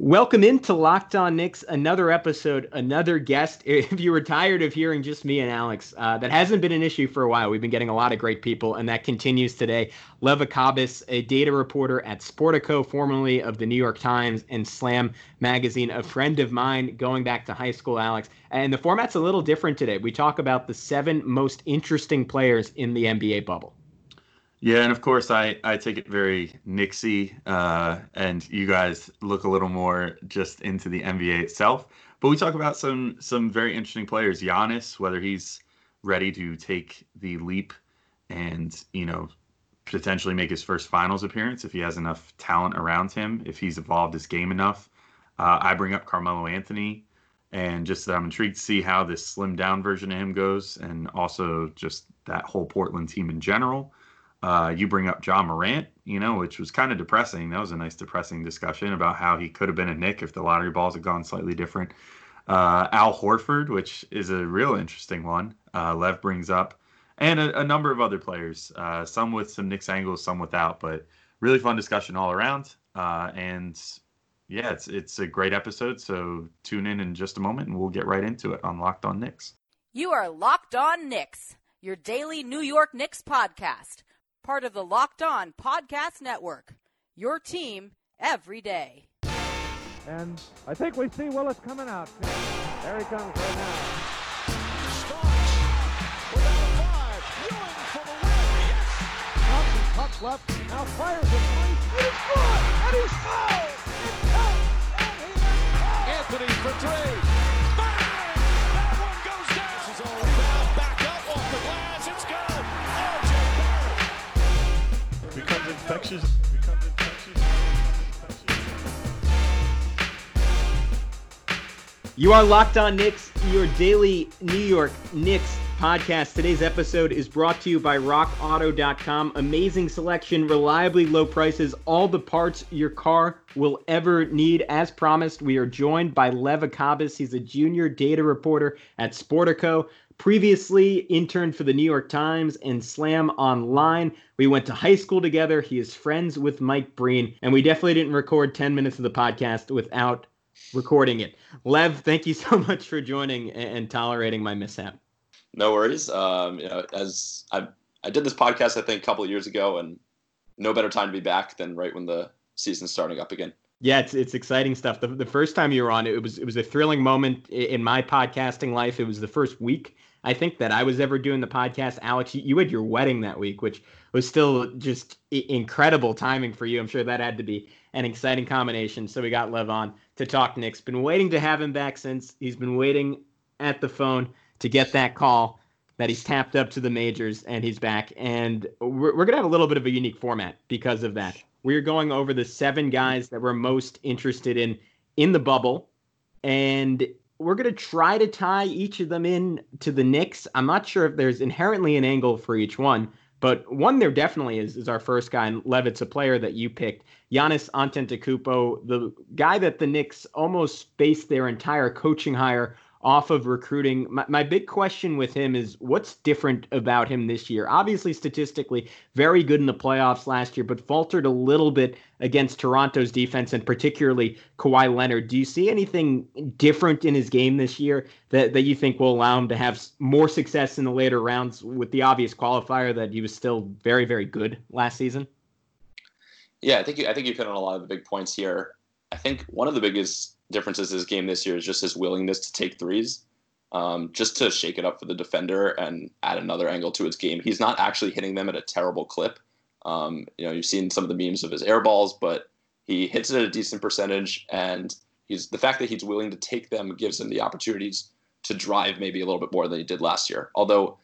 Welcome into Locked On Knicks, another episode, another guest. If you were tired of hearing just me and Alex, uh, that hasn't been an issue for a while. We've been getting a lot of great people, and that continues today. Lev Akabas, a data reporter at Sportico, formerly of the New York Times and Slam Magazine, a friend of mine going back to high school, Alex. And the format's a little different today. We talk about the seven most interesting players in the NBA bubble. Yeah, and of course I, I take it very Knicksy, uh, and you guys look a little more just into the NBA itself. But we talk about some some very interesting players. Giannis, whether he's ready to take the leap and you know potentially make his first finals appearance if he has enough talent around him, if he's evolved his game enough. Uh, I bring up Carmelo Anthony, and just that I'm intrigued to see how this slimmed down version of him goes, and also just that whole Portland team in general. Uh, you bring up Ja Morant, you know, which was kind of depressing. That was a nice depressing discussion about how he could have been a Knick if the lottery balls had gone slightly different. Uh, Al Horford, which is a real interesting one. Uh, Lev brings up, and a, a number of other players, uh, some with some Knicks angles, some without, but really fun discussion all around. Uh, and yeah, it's it's a great episode. So tune in in just a moment, and we'll get right into it on Locked On Knicks. You are Locked On Knicks, your daily New York Knicks podcast part of the Locked On Podcast Network. Your team every day. And I think we see Willis coming out. There he comes right now. Puck left, now fires it, and he's good, and he's fouled! It counts, and he has Anthony for three. Infectious. You are Locked On Knicks, your daily New York Knicks podcast. Today's episode is brought to you by RockAuto.com. Amazing selection, reliably low prices, all the parts your car will ever need. As promised, we are joined by Lev Akabas. He's a junior data reporter at Sportico previously interned for the New York Times and Slam Online. We went to high school together. He is friends with Mike Breen, and we definitely didn't record 10 minutes of the podcast without recording it. Lev, thank you so much for joining and tolerating my mishap. No worries. Um, you know, as I I did this podcast I think a couple of years ago, and no better time to be back than right when the season's starting up again. Yeah, it's it's exciting stuff. The, the first time you were on, it was it was a thrilling moment in my podcasting life. It was the first week I think that I was ever doing the podcast. Alex, you had your wedding that week, which was still just incredible timing for you. I'm sure that had to be an exciting combination. So we got Lev on to talk Knicks. Been waiting to have him back since he's been waiting at the phone to get that call that he's tapped up to the majors and he's back. And we're, we're going to have a little bit of a unique format because of that. We're going over the seven guys that we're most interested in in the bubble. And we're going to try to tie each of them in to the Knicks. I'm not sure if there's inherently an angle for each one, but one there definitely is is our first guy, and Levit's a player that you picked, Giannis Antetokounmpo, the guy that the Knicks almost based their entire coaching hire off of recruiting. My, my big question with him is what's different about him this year? Obviously, statistically, very good in the playoffs last year, but faltered a little bit against Toronto's defense and particularly Kawhi Leonard. Do you see anything different in his game this year that, that you think will allow him to have more success in the later rounds with the obvious qualifier that he was still very, very good last season? Yeah, I think you, I think you hit on a lot of the big points here. I think one of the biggest differences his game this year is just his willingness to take threes, um, just to shake it up for the defender and add another angle to his game. He's not actually hitting them at a terrible clip. Um, you know, you've seen some of the memes of his air balls, but he hits it at a decent percentage, and he's the fact that he's willing to take them gives him the opportunities to drive maybe a little bit more than he did last year. Although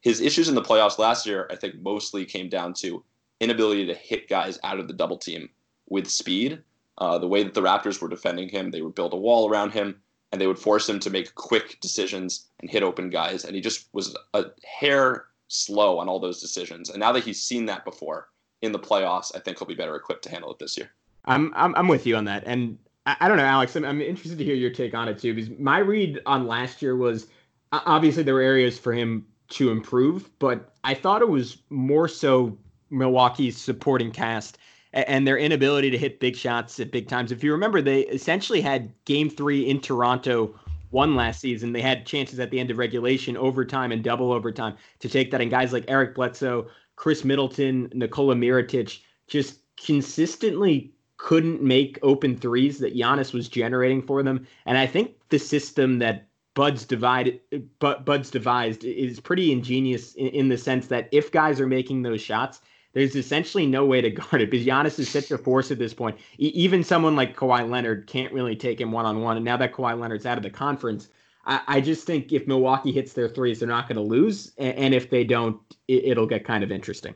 his issues in the playoffs last year, I think, mostly came down to inability to hit guys out of the double team with speed Uh, the way that the Raptors were defending him, they would build a wall around him and they would force him to make quick decisions and hit open guys. And he just was a hair slow on all those decisions. And now that he's seen that before in the playoffs, I think he'll be better equipped to handle it this year. I'm I'm, I'm with you on that, and I, I don't know, Alex. I'm, I'm interested to hear your take on it too, because my read on last year was obviously there were areas for him to improve, but I thought it was more so Milwaukee's supporting cast and their inability to hit big shots at big times. If you remember, they essentially had game three in Toronto won last season. They had chances at the end of regulation, overtime, and double overtime to take that. And guys like Eric Bledsoe, Khris Middleton, Nikola Mirotic just consistently couldn't make open threes that Giannis was generating for them. And I think the system that Bud's divided, Bud's devised is pretty ingenious in, in the sense that if guys are making those shots, there's essentially no way to guard it because Giannis is such a force at this point. E- even someone like Kawhi Leonard can't really take him one on one. And now that Kawhi Leonard's out of the conference, I, I just think if Milwaukee hits their threes, they're not going to lose. And, and, if they don't, it, it'll get kind of interesting.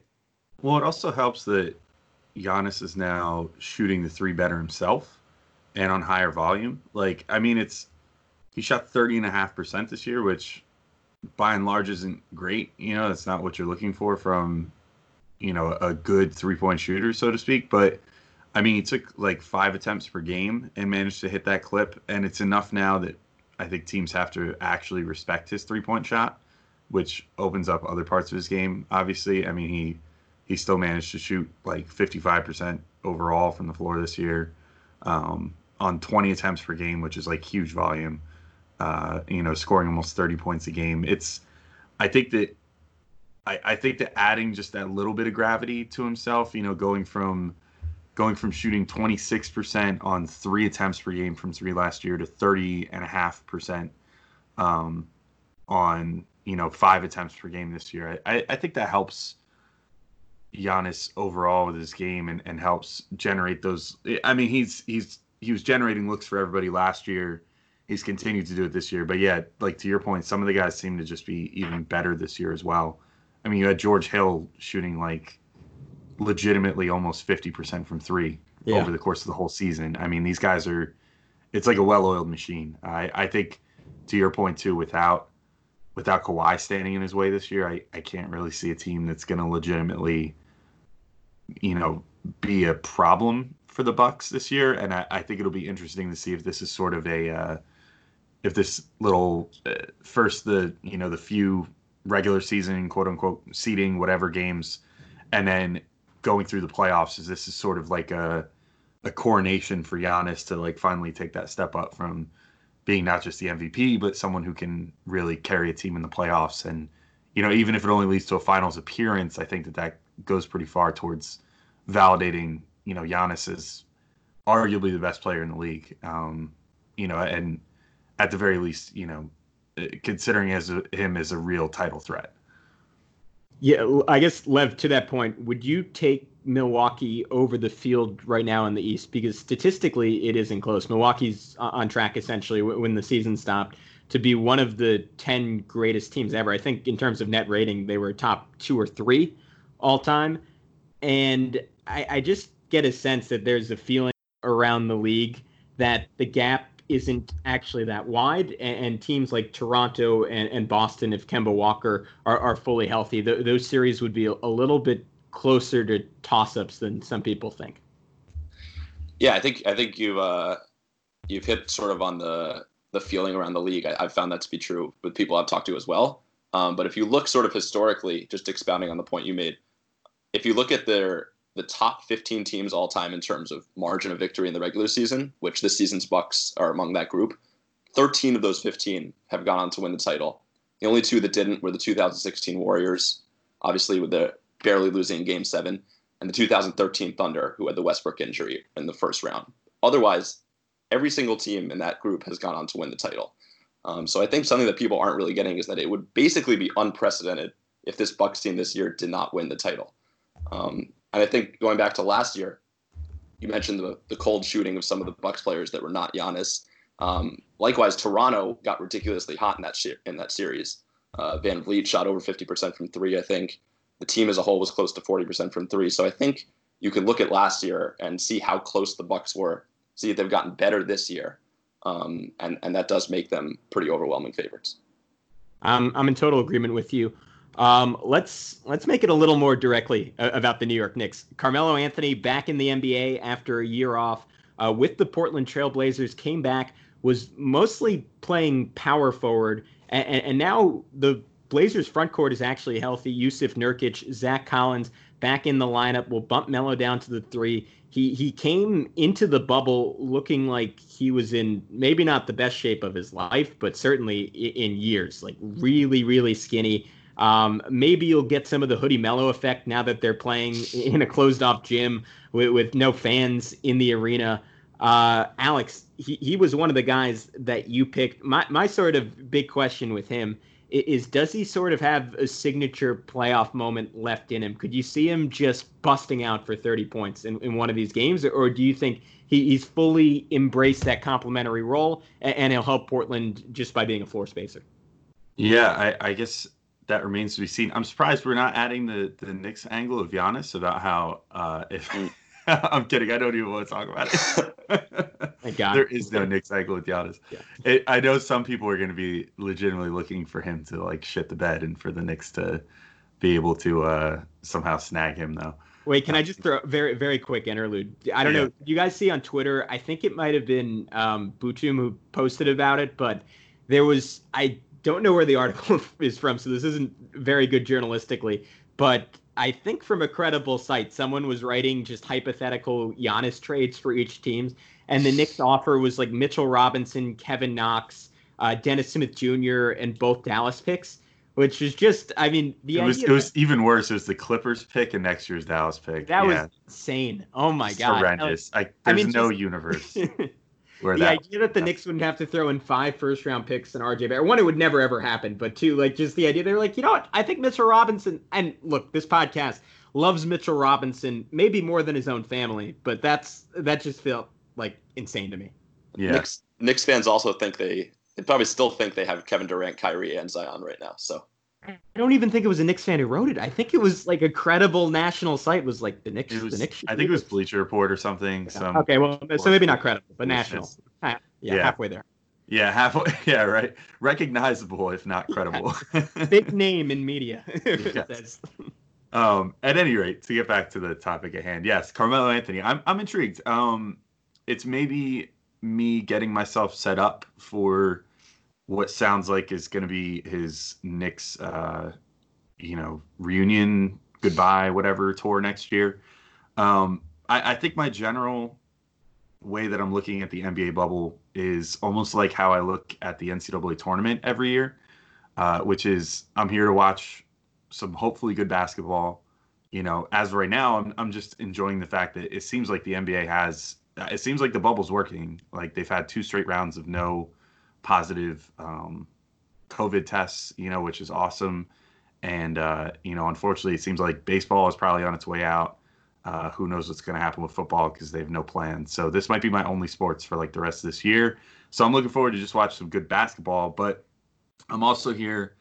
Well, it also helps that Giannis is now shooting the three better himself and on higher volume. Like, I mean, it's he shot 30.5% this year, which by and large isn't great. You know, that's not what you're looking for from, you know, a good three point shooter, so to speak. But I mean, he took like five attempts per game and managed to hit that clip. And it's enough now that I think teams have to actually respect his three point shot, which opens up other parts of his game. Obviously, I mean, he he still managed to shoot like 55% overall from the floor this year um, on 20 attempts per game, which is like huge volume uh, you know, scoring almost 30 points a game. It's, I think that, I, I think that adding just that little bit of gravity to himself, you know, going from, going from shooting 26% on three attempts per game from three last year to 30 and a half percent um, on, you know, five attempts per game this year. I, I think that helps Giannis overall with his game and, and helps generate those. I mean, he's, he's, he was generating looks for everybody last year he's continued to do it this year. But yeah, like to your point, some of the guys seem to just be even better this year as well. I mean, you had George Hill shooting like legitimately almost 50% from three yeah. over the course of the whole season. I mean, these guys are, it's like a well-oiled machine. I, I think to your point too, without, without Kawhi standing in his way this year, I, I can't really see a team that's going to legitimately, you know, be a problem for the Bucks this year. And I, I think it'll be interesting to see if this is sort of a, uh, if this little uh, first the you know the few regular season quote unquote seeding whatever games and then going through the playoffs is this is sort of like a a coronation for Giannis to like finally take that step up from being not just the MVP but someone who can really carry a team in the playoffs. And you know even if it only leads to a finals appearance I think that that goes pretty far towards validating you know Giannis is arguably the best player in the league. Um, you know and at the very least, you know, considering as a, him as a real title threat. Yeah, I guess Lev, to that point, would you take Milwaukee over the field right now in the East? Because statistically, it isn't close. Milwaukee's on track essentially when the season stopped to be one of the 10 greatest teams ever. I think in terms of net rating, they were top two or three all time. And I, I just get a sense that there's a feeling around the league that the gap isn't actually that wide, and, and teams like Toronto and, and, Boston, if Kemba Walker are, are fully healthy, th- those series would be a, little bit closer to toss-ups than some people think. Yeah, I think I think you've uh, you've hit sort of on the the feeling around the league. I, have found that to be true with people I've talked to as well. Um, but if you look sort of historically, just expounding on the point you made, if you look at their the top 15 teams all time in terms of margin of victory in the regular season, which this season's Bucks are among that group. 13 of those 15 have gone on to win the title. The only two that didn't were the 2016 Warriors, obviously with the barely losing Game Seven, and the 2013 Thunder, who had the Westbrook injury in the first round. Otherwise, every single team in that group has gone on to win the title. Um, so I think something that people aren't really getting is that it would basically be unprecedented if this Bucks team this year did not win the title. Um, and I think going back to last year, you mentioned the, the cold shooting of some of the Bucks players that were not Giannis. Um, likewise, Toronto got ridiculously hot in that in that series. Uh, VanVleet shot over 50% from three. I think the team as a whole was close to 40% from three. So I think you can look at last year and see how close the Bucks were. See if they've gotten better this year, um, and and that does make them pretty overwhelming favorites. I'm I'm in total agreement with you. Um, let's let's make it a little more directly uh, about the New York Knicks. Carmelo Anthony back in the NBA after a year off uh, with the Portland Trailblazers came back was mostly playing power forward, and, and now the Blazers front court is actually healthy. Jusuf Nurkic, Zach Collins back in the lineup. Will bump Melo down to the three. He he came into the bubble looking like he was in maybe not the best shape of his life, but certainly in years. Like really really skinny. Um, maybe you'll get some of the hoodie Melo effect now that they're playing in a closed off gym with, with no fans in the arena. Uh, Alex, he, he was one of the guys that you picked. My, my sort of big question with him is does he sort of have a signature playoff moment left in him? Could you see him just busting out for 30 points in, in one of these games? Or, or do you think he, he's fully embraced that complementary role and, and, he'll help Portland just by being a floor spacer? Yeah, I, I guess that remains to be seen. I'm surprised we're not adding the the Knicks angle of Giannis about how uh, if mm. I'm kidding, I don't even want to talk about it. Thank God. there is no Knicks angle with Giannis. Yeah. It, I know some people are going to be legitimately looking for him to like shit the bed and for the Knicks to be able to uh, somehow snag him though. Wait, can I just throw a very very quick interlude? I don't yeah. know. You guys see on Twitter? I think it might have been um, Buchum who posted about it, but there was I don't know where the article is from, so this isn't very good journalistically. But I think from a credible site, someone was writing just hypothetical Giannis trades for each team, and the Knicks offer was like Mitchell Robinson, Kevin Knox, uh, Dennis Smith Jr., and both Dallas picks, which is just, I mean, the it was it was even worse. It was the Clippers pick and next year's Dallas pick. That yeah. was insane. Oh my it's god, horrendous. I, there's I mean, no just, universe. Where the that, idea that the Knicks wouldn't have to throw in five first round picks and RJ Barrett, one, it would never ever happen, but two, like just the idea they're like, you know what? I think Mitchell Robinson, and look, this podcast loves Mitchell Robinson maybe more than his own family, but that's that just felt like insane to me. Yeah. Knicks, Knicks fans also think they they probably still think they have Kevin Durant, Kyrie, and Zion right now. So I don't even think it was a Knicks fan who wrote it. I think it was like a credible national site was like the Knicks. Was, the Knicks. I think it was Bleacher Report or something. Yeah. Some okay, well, so maybe not credible, but national. Yeah, yeah, halfway there. Yeah, halfway. Yeah, right. Recognizable, if not credible. Big name in media. yes. um, at any rate, to get back to the topic at hand, yes, Carmelo Anthony. I'm I'm intrigued. Um, it's maybe me getting myself set up for what sounds like is going to be his Knicks, uh, you know, reunion, goodbye, whatever tour next year. Um, I, I think my general way that I'm looking at the NBA bubble is almost like how I look at the NCAA tournament every year, uh, which is I'm here to watch some hopefully good basketball. You know, as right now, I'm I'm just enjoying the fact that it seems like the NBA has. It seems like the bubble's working. Like they've had two straight rounds of no positive um, COVID tests, you know, which is awesome. And uh, you know, unfortunately, it seems like baseball is probably on its way out. Uh, who knows what's going to happen with football because they have no plans. So this might be my only sports for like the rest of this year. So I'm looking forward to just watch some good basketball. But I'm also here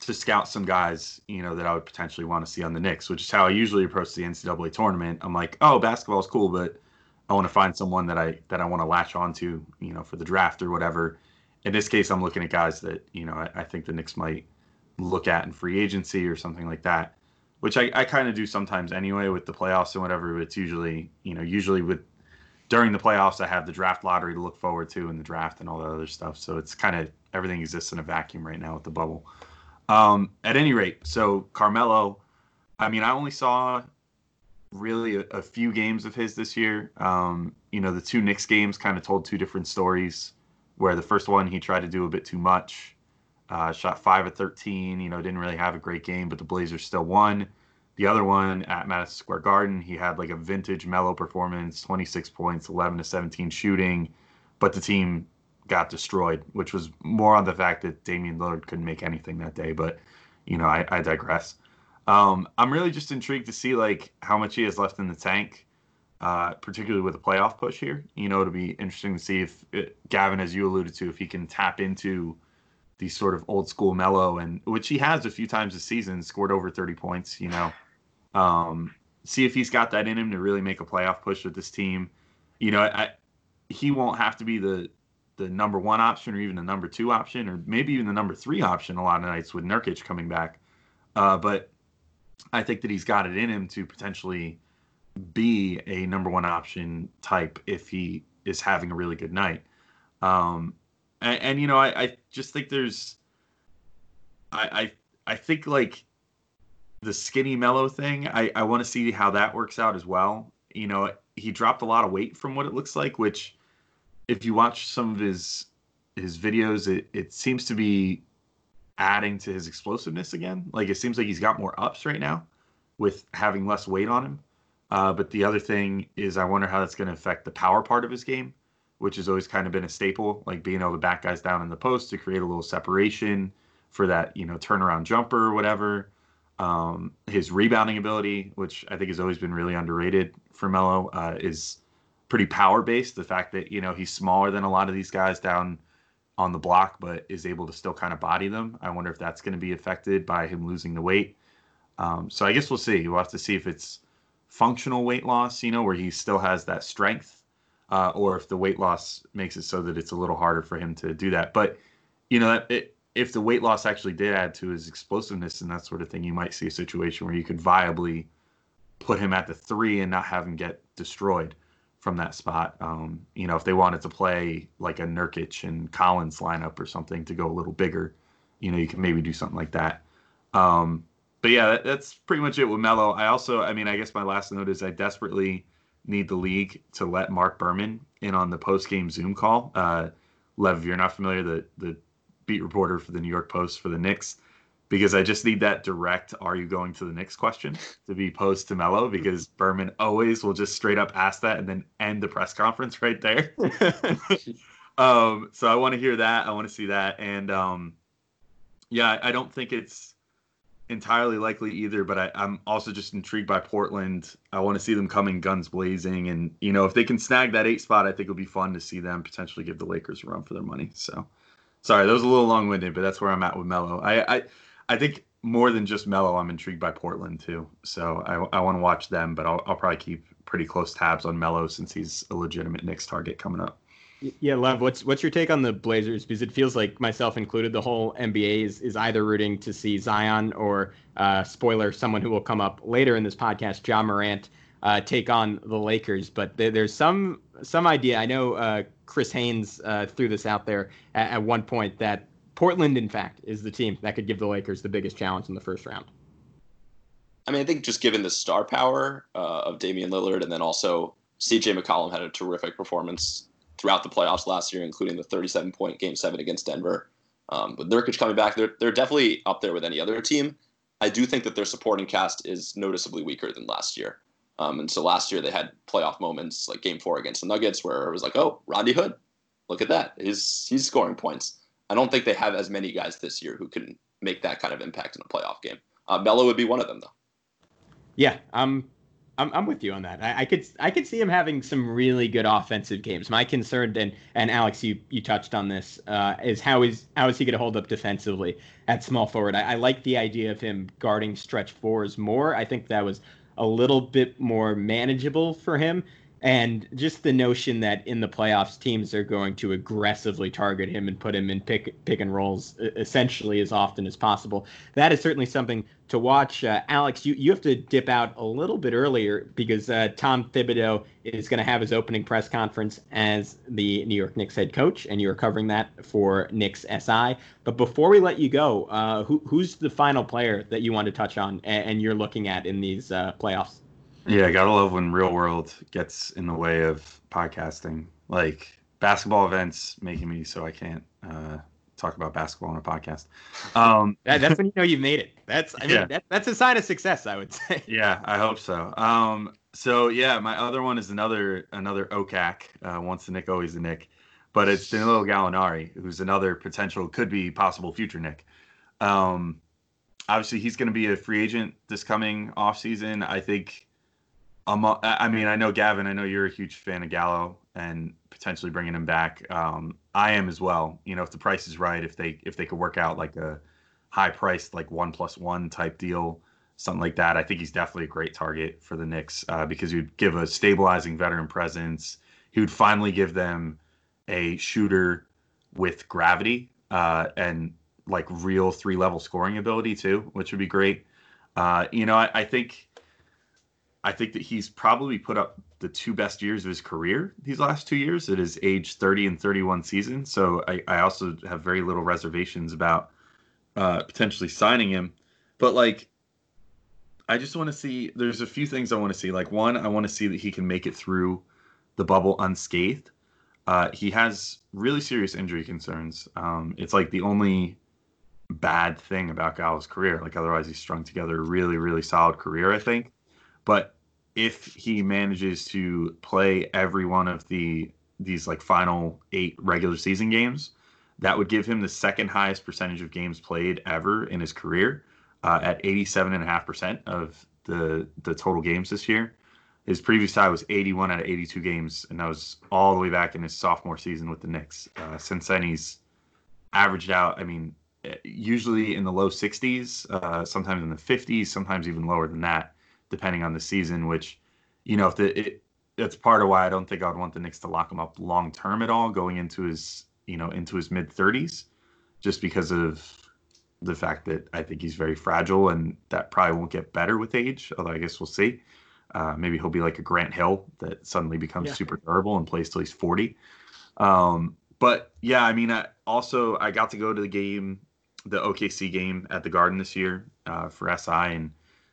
to scout some guys, you know, that I would potentially want to see on the Knicks, which is how I usually approach the NCAA tournament. I'm like, oh, basketball is cool, but I want to find someone that I that I want to latch onto, you know, for the draft or whatever in this case, I'm looking at guys that you know I, I think the Knicks might look at in free agency or something like that, which I, I kind of do sometimes anyway with the playoffs and whatever. But it's usually you know usually with during the playoffs I have the draft lottery to look forward to and the draft and all that other stuff. So it's kind of everything exists in a vacuum right now with the bubble. Um, at any rate, so Carmelo, I mean, I only saw really a, a few games of his this year. Um, you know, the two Knicks games kind of told two different stories where the first one he tried to do a bit too much. Uh, shot five of 13. You know, didn't really have a great game, but the Blazers still won. The other one at Madison Square Garden, he had like a vintage Melo performance, 26 points, 11 to 17 shooting, but the team got destroyed, which was more on the fact that Damian Lillard couldn't make anything that day. But you know, I, I digress. Um, I'm really just intrigued to see like how much he has left in the tank uh, particularly with a playoff push here. You know, it'll be interesting to see if it, Gavin, as you alluded to, if he can tap into the sort of old school Melo and which he has a few times this season, scored over 30 points. You know, um, see if he's got that in him to really make a playoff push with this team. You know, I, he won't have to be the the number one option or even the number two option or maybe even the number three option a lot of nights with Nurkic coming back. Uh, but I think that he's got it in him to potentially be a number one option type if he is having a really good night. Um, and, and, you know, I, I, just think there's, I, I, I think like the skinny Melo thing. I, I want to see how that works out as well. You know, he dropped a lot of weight from what it looks like, which if you watch some of his his videos, it, it seems to be adding to his explosiveness again. Like it seems like he's got more ups right now with having less weight on him. Uh, but the other thing is, I wonder how that's going to affect the power part of his game, which has always kind of been a staple, like being able to back guys down in the post to create a little separation for that, you know, turnaround jumper or whatever. Um, his rebounding ability, which I think has always been really underrated for Melo, uh, is pretty power based. The fact that you know he's smaller than a lot of these guys down on the block, but is able to still kind of body them. I wonder if that's going to be affected by him losing the weight. Um, so I guess we'll see. We'll have to see if it's functional weight loss, you know, where he still has that strength, uh, or if the weight loss makes it so that it's a little harder for him to do that. But you know, it, if the weight loss actually did add to his explosiveness and that sort of thing, you might see a situation where you could viably put him at the three and not have him get destroyed from that spot. Um, you know, if they wanted to play like a Nurkic and Collins lineup or something to go a little bigger, you know, you can maybe do something like that. Um, but yeah, that, that's pretty much it with Melo. I also, I mean, I guess my last note is I desperately need the league to let Mark Berman in on the post game Zoom call. Uh, Lev, if you're not familiar, the the beat reporter for the New York Post for the Knicks because I just need that direct "Are you going to the Knicks?" question to be posed to Melo because Berman always will just straight up ask that and then end the press conference right there. um, so I want to hear that. I want to see that, and um, yeah, I don't think it's entirely likely either. But I, I'm also just intrigued by Portland. I want to see them coming guns blazing, and you know if they can snag that eight spot, I think it'll be fun to see them potentially give the Lakers a run for their money. So. Sorry, that was a little long-winded, but that's where I'm at with Melo. I, I I think more than just Melo, I'm intrigued by Portland too. So I, I want to watch them, but I'll, I'll probably keep pretty close tabs on Melo since he's a legitimate Knicks target coming up. Yeah, Lev, what's what's your take on the Blazers? Because it feels like myself included, the whole NBA is, is either rooting to see Zion or uh, spoiler, someone who will come up later in this podcast, Ja Morant, uh, take on the Lakers. But there, there's some some idea. I know uh, Chris Haynes uh, threw this out there at, at one point that Portland, in fact, is the team that could give the Lakers the biggest challenge in the first round. I mean, I think just given the star power uh, of Damian Lillard, and then also CJ McCollum had a terrific performance throughout the playoffs last year, including the 37 point game seven against Denver. Um, with Nurkic coming back, they're, they're definitely up there with any other team. I do think that their supporting cast is noticeably weaker than last year. Um, and so last year they had playoff moments like game four against the Nuggets where it was like, oh, Rodney Hood, look at that. He's, he's scoring points. I don't think they have as many guys this year who can make that kind of impact in a playoff game. Uh, Melo would be one of them, though. Yeah, I'm, I'm, I'm with you on that. I, I, could, I could see him having some really good offensive games. My concern, and and Alex, you, you touched on this, uh, is how is how is he going to hold up defensively at small forward? I, I like the idea of him guarding stretch fours more. I think that was a little bit more manageable for him and just the notion that in the playoffs teams are going to aggressively target him and put him in pick pick and rolls essentially as often as possible. That is certainly something to watch. Uh, alex you, you have to dip out a little bit earlier because uh, tom thibodeau is going to have his opening press conference as the new york knicks head coach and you're covering that for knicks si but before we let you go uh, who, who's the final player that you want to touch on and, and you're looking at in these uh, playoffs yeah, I gotta love when real world gets in the way of podcasting. Like basketball events making me so I can't uh, talk about basketball on a podcast. Um, that, that's when you know you've made it. That's I mean yeah. that, that's a sign of success, I would say. Yeah, I hope so. Um, so yeah, my other one is another another OCAC. Uh, once the Knick, always the Knick, but it's Danilo Gallinari, who's another potential could be possible future Knick. Um, obviously, he's going to be a free agent this coming off season. I think um, I mean, I know Gavin. I know you're a huge fan of Gallo and potentially bringing him back. Um, I am as well. You know, if the price is right, if they if they could work out like a high priced like one plus one type deal something like that. I think he's definitely a great target for the Knicks uh, because he would give a stabilizing veteran presence. He would finally give them a shooter with gravity uh, and like real three level scoring ability too, which would be great. Uh, you know, I, I, think I think that he's probably put up the two best years of his career these last two years at his age 30 and 31 season. So I, I also have very little reservations about uh, potentially signing him. But like, I just want to see. There's a few things I want to see. Like one, I want to see that he can make it through the bubble unscathed. Uh, he has really serious injury concerns. Um, it's like the only bad thing about Gallo's career. Like otherwise, he's strung together a really, really solid career, I think. But if he manages to play every one of the these like final eight regular season games, that would give him the second highest percentage of games played ever in his career, uh, at 87.5% of the the total games this year. His previous tie was 81 out of 82 games, and that was all the way back in his sophomore season with the Knicks. Uh, since then, he's averaged out. I mean, usually in the low 60s, uh, sometimes in the 50s, sometimes even lower than that, depending on the season. Which, you know, if the it, that's part of why I don't think I'd want the Knicks to lock him up long term at all, going into his you know into his mid 30s, just because of the fact that I think he's very fragile, and that probably won't get better with age. Although I guess we'll see. Uh, maybe he'll be like a Grant Hill that suddenly becomes yeah. super durable and plays till he's 40. Um, but yeah, I mean, I, also I got to go to the game, the OKC game at the Garden this year uh, for SI and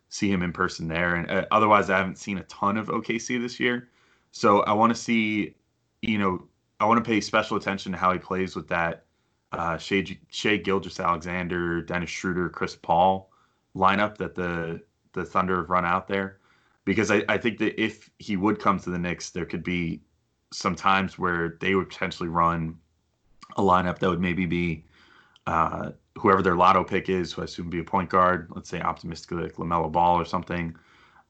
see him in person there. And uh, otherwise, I haven't seen a ton of OKC this year. So I want to see, you know, I want to pay special attention to how he plays with that uh, Shai, Shai Gilgeous-Alexander, Dennis Schroeder, Chris Paul lineup that the the Thunder have run out there because I, I think that if he would come to the Knicks, there could be some times where they would potentially run a lineup that would maybe be uh, whoever their lotto pick is, who I assume be a point guard, let's say optimistically like LaMelo Ball or something,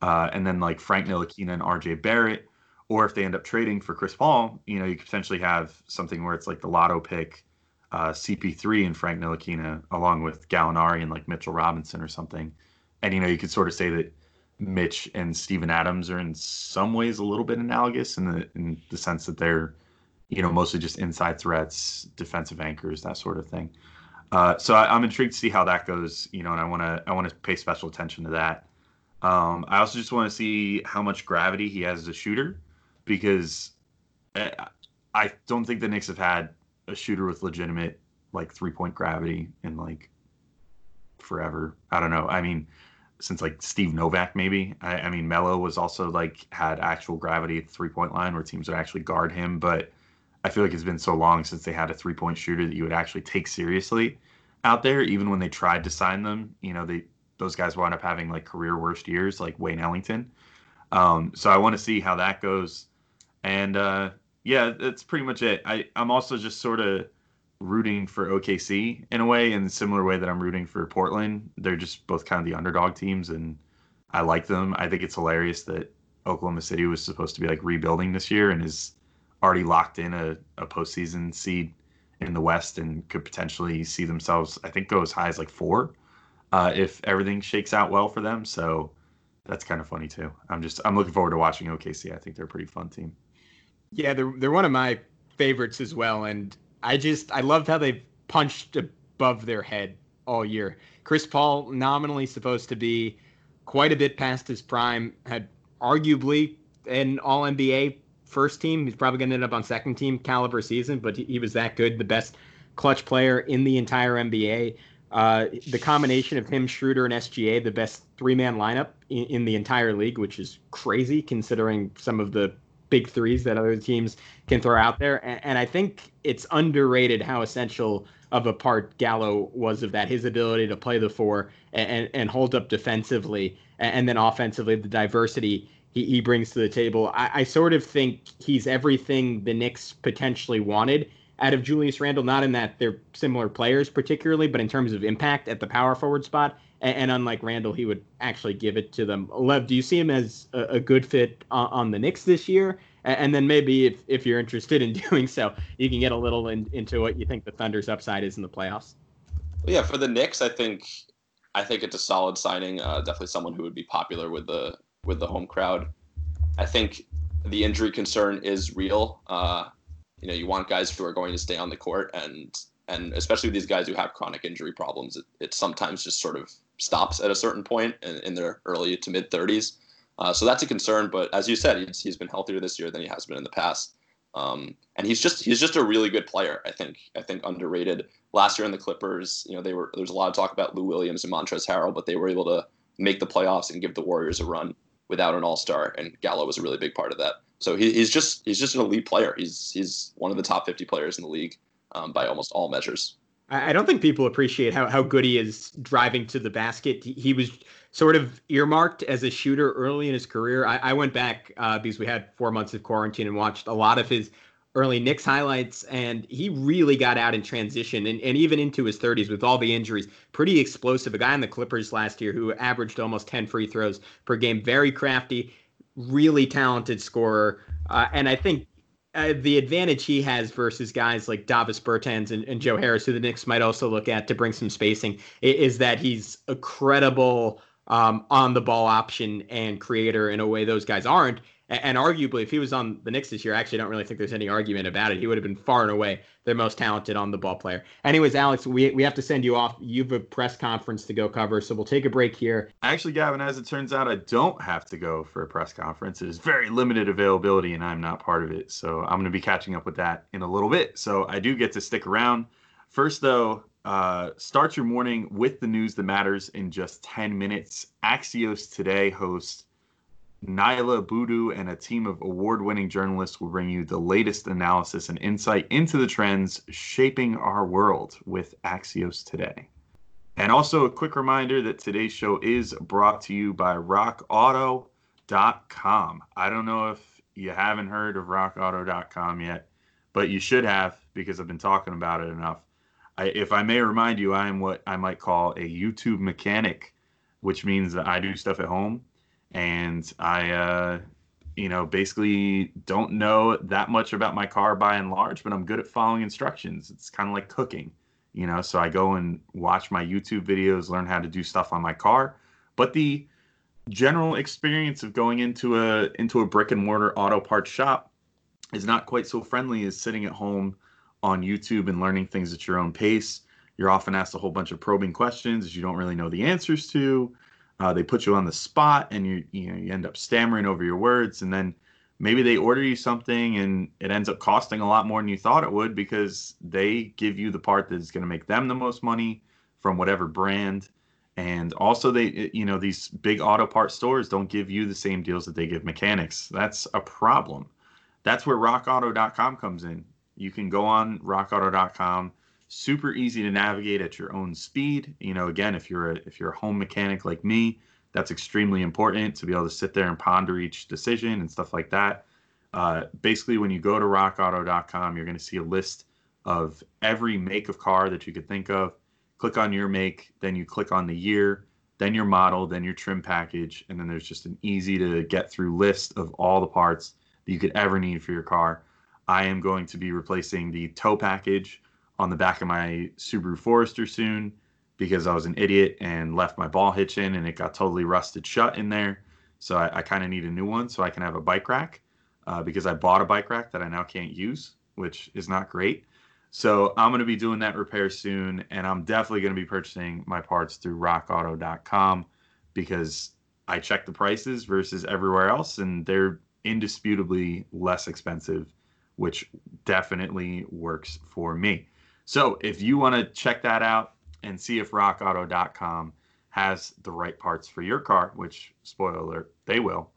uh, and then like Frank Ntilikina and RJ Barrett, or if they end up trading for Chris Paul, you know, you could potentially have something where it's like the lotto pick, uh, CP3 and Frank Ntilikina, along with Gallinari and like Mitchell Robinson or something, and you know, you could sort of say that Mitch and Steven Adams are in some ways a little bit analogous in the in the sense that they're, you know, mostly just inside threats, defensive anchors, that sort of thing. Uh, so I, am intrigued to see how that goes, you know, and I want to I want to pay special attention to that. Um, I also just want to see how much gravity he has as a shooter, because I, I don't think the Knicks have had a shooter with legitimate like three point gravity in like forever. I don't know. I mean, since like Steve Novak, maybe. I, I mean, Melo was also like had actual gravity at the three point line where teams would actually guard him. But I feel like it's been so long since they had a three point shooter that you would actually take seriously out there. Even when they tried to sign them, you know, they those guys wound up having like career worst years, like Wayne Ellington. Um, so I want to see how that goes. And uh, yeah, that's pretty much it. I, I'm also just sort of rooting for OKC in a way, in a similar way that I'm rooting for Portland. They're just both kind of the underdog teams, and I like them. I think it's hilarious that Oklahoma City was supposed to be like rebuilding this year and is already locked in a, a postseason seed in the West and could potentially see themselves, I think, go as high as like four uh, if everything shakes out well for them. So that's kind of funny too. I'm just I'm looking forward to watching OKC. I think they're a pretty fun team. Yeah, they're they're one of my favorites as well, and I just I loved how they've punched above their head all year. Chris Paul nominally supposed to be quite a bit past his prime, had arguably an All NBA first team. He's probably going to end up on second team caliber season, but he, he, was that good, the best clutch player in the entire NBA. Uh, the combination of him, Schroeder, and SGA, the best three man lineup in, in the entire league, which is crazy considering some of the big threes that other teams can throw out there. And, and, I think it's underrated how essential of a part Gallo was of that. His ability to play the four and, and, and hold up defensively, and, and, then offensively, the diversity he, he brings to the table. I, I sort of think he's everything the Knicks potentially wanted out of Julius Randle, not in that they're similar players particularly, but in terms of impact at the power forward spot. And, and unlike Randle, he would actually give it to them. Lev, do you see him as a, a good fit on, on, the Knicks this year? And, then maybe if, if you're interested in doing so, you can get a little in, into what you think the Thunder's upside is in the playoffs. Well, yeah, for the Knicks, I think I think it's a solid signing. Uh, definitely someone who would be popular with the with the home crowd. I think the injury concern is real. Uh, you know, you want guys who are going to stay on the court, and and especially these guys who have chronic injury problems, it, it sometimes just sort of stops at a certain point in, in their early to mid 30s. Uh, so that's a concern. But as you said, he's, he's been healthier this year than he has been in the past. Um, and he's just he's just a really good player. I think I think underrated. Last year in the Clippers, you know, they were there's a lot of talk about Lou Williams and Montrezl Harrell, but they were able to make the playoffs and give the Warriors a run without an All Star, and Gallo was a really big part of that. So he, he's just he's just an elite player. He's he's one of the top 50 players in the league um, by almost all measures. I don't think people appreciate how, how good he is driving to the basket. He was sort of earmarked as a shooter early in his career. I, I went back uh, because we had four months of quarantine and watched a lot of his early Knicks highlights, and he really got out in transition and, and even into his 30s with all the injuries. Pretty explosive. A guy on the Clippers last year who averaged almost 10 free throws per game. Very crafty, really talented scorer. Uh, and I think uh, the advantage he has versus guys like Davis Bertans and, and, Joe Harris, who the Knicks might also look at to bring some spacing, is that he's a credible um, on the ball option and creator in a way those guys aren't. And, arguably, if he was on the Knicks this year, I actually don't really think there's any argument about it. He would have been far and away their most talented on the ball player. Anyways, Alex, we, we have to send you off. You have a press conference to go cover, so we'll take a break here. Actually, Gavin, as it turns out, I don't have to go for a press conference. It is very limited availability, and I'm not part of it. So I'm going to be catching up with that in a little bit. So I do get to stick around. First, though, uh, start your morning with the news that matters in just 10 minutes. Axios Today hosts Niala Boodoo and a team of award winning journalists will bring you the latest analysis and insight into the trends shaping our world with Axios Today. And also, a quick reminder that today's show is brought to you by RockAuto.com. I don't know if you haven't heard of RockAuto.com yet, but you should have because I've been talking about it enough. I, if I may remind you, I am what I might call a YouTube mechanic, which means that I do stuff at home and I, uh, you know, basically don't know that much about my car by and large, but I'm good at following instructions. It's kind of like cooking, you know. So I go and watch my YouTube videos, learn how to do stuff on my car, but the general experience of going into a into a brick and mortar auto parts shop is not quite so friendly as sitting at home on YouTube and learning things at your own pace. You're often asked a whole bunch of probing questions that you don't really know the answers to. Uh, they put you on the spot, and you you know you end up stammering over your words, and then maybe they order you something, and it ends up costing a lot more than you thought it would because they give you the part that's going to make them the most money from whatever brand. And also, they you know these big auto part stores don't give you the same deals that they give mechanics. That's a problem. That's where RockAuto.com comes in. You can go on RockAuto.com super easy to navigate at your own speed. You know, again, if you're a if you're a home mechanic like me, that's extremely important to be able to sit there and ponder each decision and stuff like that. Uh, basically, when you go to rockauto.com, you're going to see a list of every make of car that you could think of. Click on your make, then you click on the year, then your model, then your trim package, and then there's just an easy to get through list of all the parts that you could ever need for your car. I am going to be replacing the tow package on the back of my Subaru Forester soon because I was an idiot and left my ball hitch in and it got totally rusted shut in there. So I, I kind of need a new one so I can have a bike rack uh, because I bought a bike rack that I now can't use, which is not great. So I'm going to be doing that repair soon, and I'm definitely going to be purchasing my parts through RockAuto.com because I check the prices versus everywhere else, and they're indisputably less expensive, which definitely works for me. So if you want to check that out and see if rockauto.com has the right parts for your car, which spoiler alert, they will,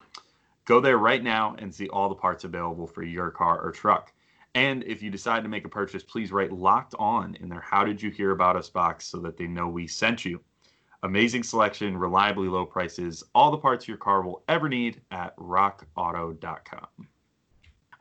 go there right now and see all the parts available for your car or truck. And if you decide to make a purchase, please write locked on in their How Did You Hear About Us box so that they know we sent you. Amazing selection, reliably low prices, all the parts your car will ever need at rockauto.com.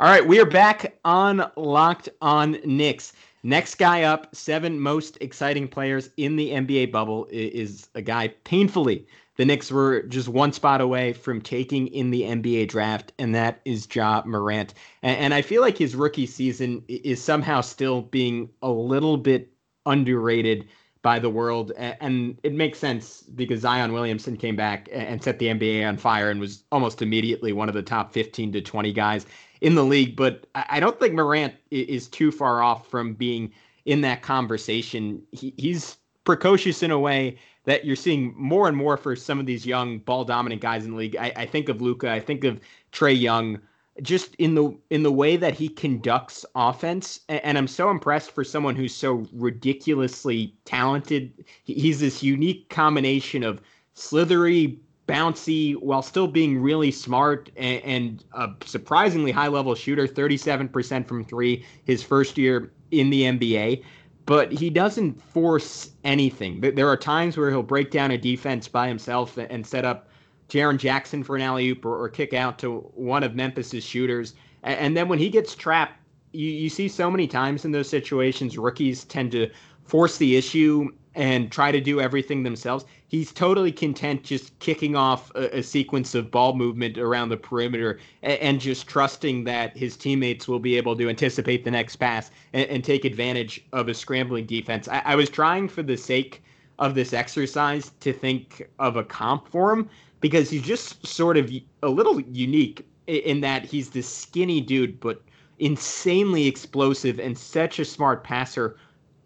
All right, we are back on Locked on Knicks. Next guy up, seven most exciting players in the NBA bubble is a guy painfully. The Knicks were just one spot away from taking in the NBA draft, and that is Ja Morant. And, I feel like his rookie season is somehow still being a little bit underrated by the world. And it makes sense because Zion Williamson came back and set the NBA on fire and was almost immediately one of the top 15 to 20 guys in the league. But I don't think Morant is too far off from being in that conversation. He, he's precocious in a way that you're seeing more and more for some of these young ball dominant guys in the league. I, I think of Luka, I think of Trae Young just in the in the way that he conducts offense and i'm so impressed for someone who's so ridiculously talented he's this unique combination of slithery bouncy while still being really smart and, and a surprisingly high level shooter 37% from three his first year in the nba but he doesn't force anything there are times where he'll break down a defense by himself and set up Jaren Jackson for an alley oop or, or, kick out to one of Memphis's shooters. And, and then when he gets trapped, you, you see so many times in those situations, rookies tend to force the issue and try to do everything themselves. He's totally content just kicking off a, a sequence of ball movement around the perimeter and, and, just trusting that his teammates will be able to anticipate the next pass and, and take advantage of a scrambling defense. I, I was trying for the sake of this exercise to think of a comp for him because he's just sort of a little unique in that he's this skinny dude, but insanely explosive and such a smart passer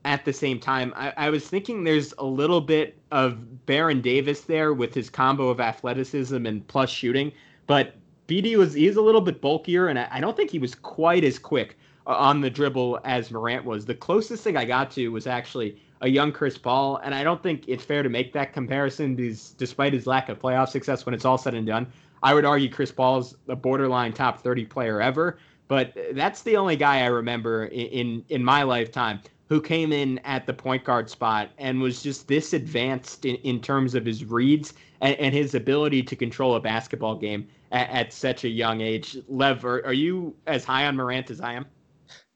at the same time. I, I, was thinking there's a little bit of Baron Davis there with his combo of athleticism and plus shooting, but BD was he's a little bit bulkier, and I, I don't think he was quite as quick uh, on the dribble as Morant was. The closest thing I got to was actually a young Chris Paul, and I don't think it's fair to make that comparison because despite his lack of playoff success when it's all said and done, I would argue Chris Paul's a borderline top 30 player ever, but that's the only guy I remember in in, in my lifetime who came in at the point guard spot and was just this advanced in, in terms of his reads and, and his ability to control a basketball game at, at such a young age. Lev, are, are you as high on Morant as I am?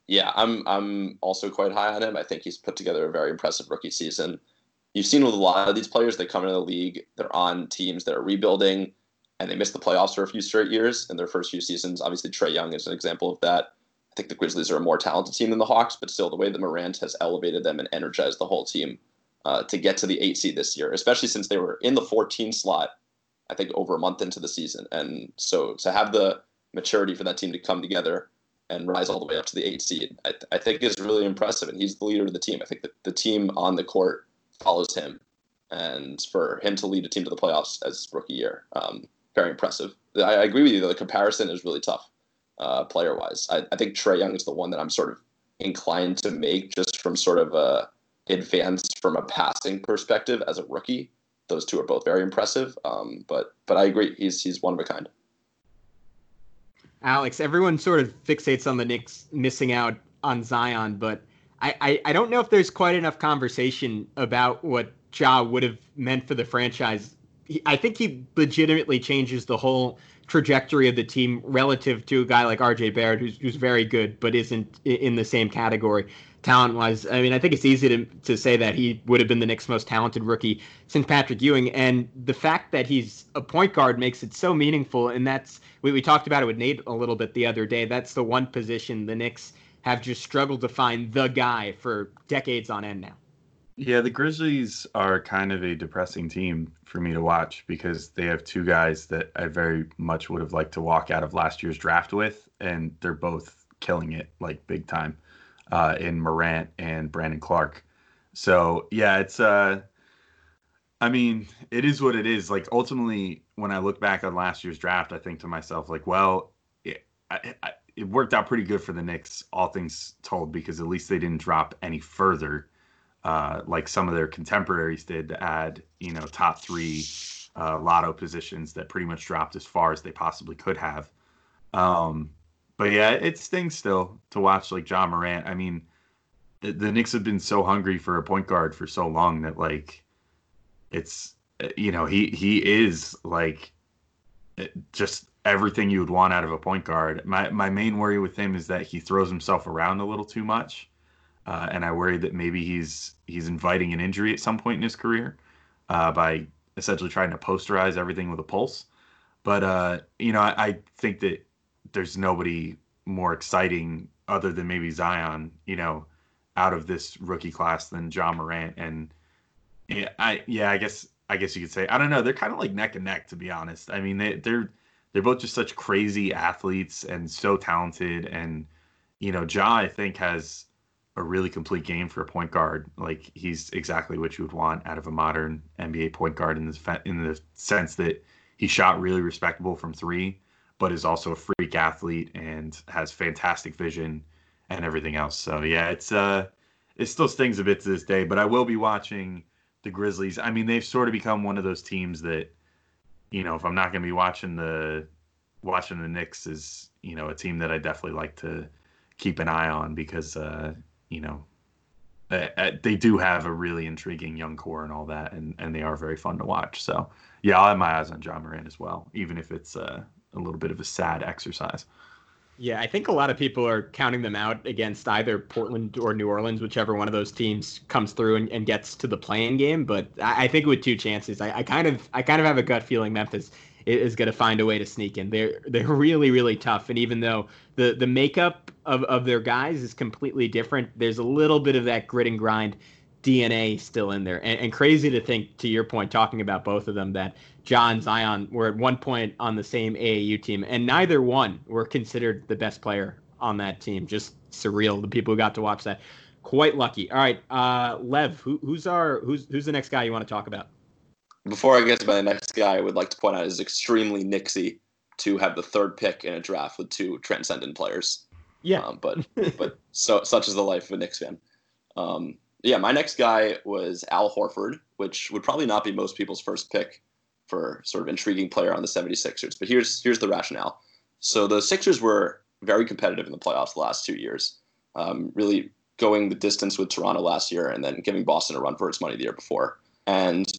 yeah, I'm I'm also quite high on him. I think he's put together a very impressive rookie season. You've seen with a lot of these players, they come into the league, they're on teams that are rebuilding, and they miss the playoffs for a few straight years in their first few seasons. Obviously, Trae Young is an example of that. I think the Grizzlies are a more talented team than the Hawks, but still, the way that Morant has elevated them and energized the whole team uh, to get to the eight seed this year, especially since they were in the 14 slot, I think over a month into the season, and so to have the maturity for that team to come together and rise all the way up to the eight seed. I, I think is really impressive, and he's the leader of the team. I think that the team on the court follows him, and for him to lead a team to the playoffs as rookie year, um, very impressive. I, I, agree with you. Though, the comparison is really tough, uh, player wise. I, I think Trae Young is the one that I'm sort of inclined to make just from sort of a advanced from a passing perspective as a rookie. Those two are both very impressive. Um, but but I agree, he's he's one of a kind. Alex, everyone sort of fixates on the Knicks missing out on Zion, but I, I, I don't know if there's quite enough conversation about what Ja would have meant for the franchise. He, I think he legitimately changes the whole trajectory of the team relative to a guy like RJ Barrett, who's, who's very good, but isn't in the same category talent wise. I mean, I think it's easy to, to say that he would have been the Knicks' most talented rookie since Patrick Ewing. And the fact that he's a point guard makes it so meaningful. And that's, we, we talked about it with Nate a little bit the other day. That's the one position the Knicks have just struggled to find the guy for decades on end now. Yeah, the Grizzlies are kind of a depressing team for me to watch because they have two guys that I very much would have liked to walk out of last year's draft with, and they're both killing it like big time uh, in Morant and Brandon Clarke. So yeah, it's uh, I mean, it is what it is. Like ultimately, when I look back on last year's draft, I think to myself like, well, it, I, it worked out pretty good for the Knicks, all things told, because at least they didn't drop any further, uh, like some of their contemporaries did to add, you know, top three uh, lotto positions that pretty much dropped as far as they possibly could have. Um, but yeah, it stings still to watch like Ja Morant. I mean, the, the Knicks have been so hungry for a point guard for so long that like it's you know he he is like just everything you would want out of a point guard. My my main worry with him is that he throws himself around a little too much, uh, and I worry that maybe he's he's inviting an injury at some point in his career uh, by essentially trying to posterize everything with a pulse. But uh, you know, I, I think that there's nobody more exciting other than maybe Zion, you know, out of this rookie class than Ja Morant. And Yeah, I yeah, I guess I guess you could say. I don't know. They're kind of like neck and neck, to be honest. I mean, they they're they're both just such crazy athletes and so talented. And you know, Ja I think has a really complete game for a point guard. Like he's exactly what you would want out of a modern NBA point guard in the in the sense that he shot really respectable from three, but is also a freak athlete and has fantastic vision and everything else. So yeah, it's uh, it still stings a bit to this day. But I will be watching the Grizzlies. I mean, they've sort of become one of those teams that, you know, if I'm not going to be watching the watching the Knicks, is you know a team that I definitely like to keep an eye on because uh, you know, they do have a really intriguing young core and all that, and, and they are very fun to watch. So, yeah, I'll have my eyes on Ja Morant as well, even if it's uh, a little bit of a sad exercise. Yeah, I think a lot of people are counting them out against either Portland or New Orleans, whichever one of those teams comes through and, and gets to the play-in game. But I, I, think with two chances, I, I, kind of I kind of have a gut feeling Memphis is going to find a way to sneak in. They're they're really really tough, and even though the the makeup of of their guys is completely different, there's a little bit of that grit and grind DNA still in there. And, and crazy to think, to your point, talking about both of them, that John Zion were at one point on the same AAU team, and neither one were considered the best player on that team. Just surreal. The people who got to watch that, quite lucky. All right, uh, Lev, who, who's our who's who's the next guy you want to talk about? Before I get to my next guy, I would like to point out it's extremely Knicksy to have the third pick in a draft with two transcendent players. Yeah, um, but but so such is the life of a Knicks fan. Um, yeah, my next guy was Al Horford, which would probably not be most people's first pick for sort of intriguing player on the 76ers. But here's here's the rationale. So the Sixers were very competitive in the playoffs the last two years, um, really going the distance with Toronto last year and then giving Boston a run for its money the year before. And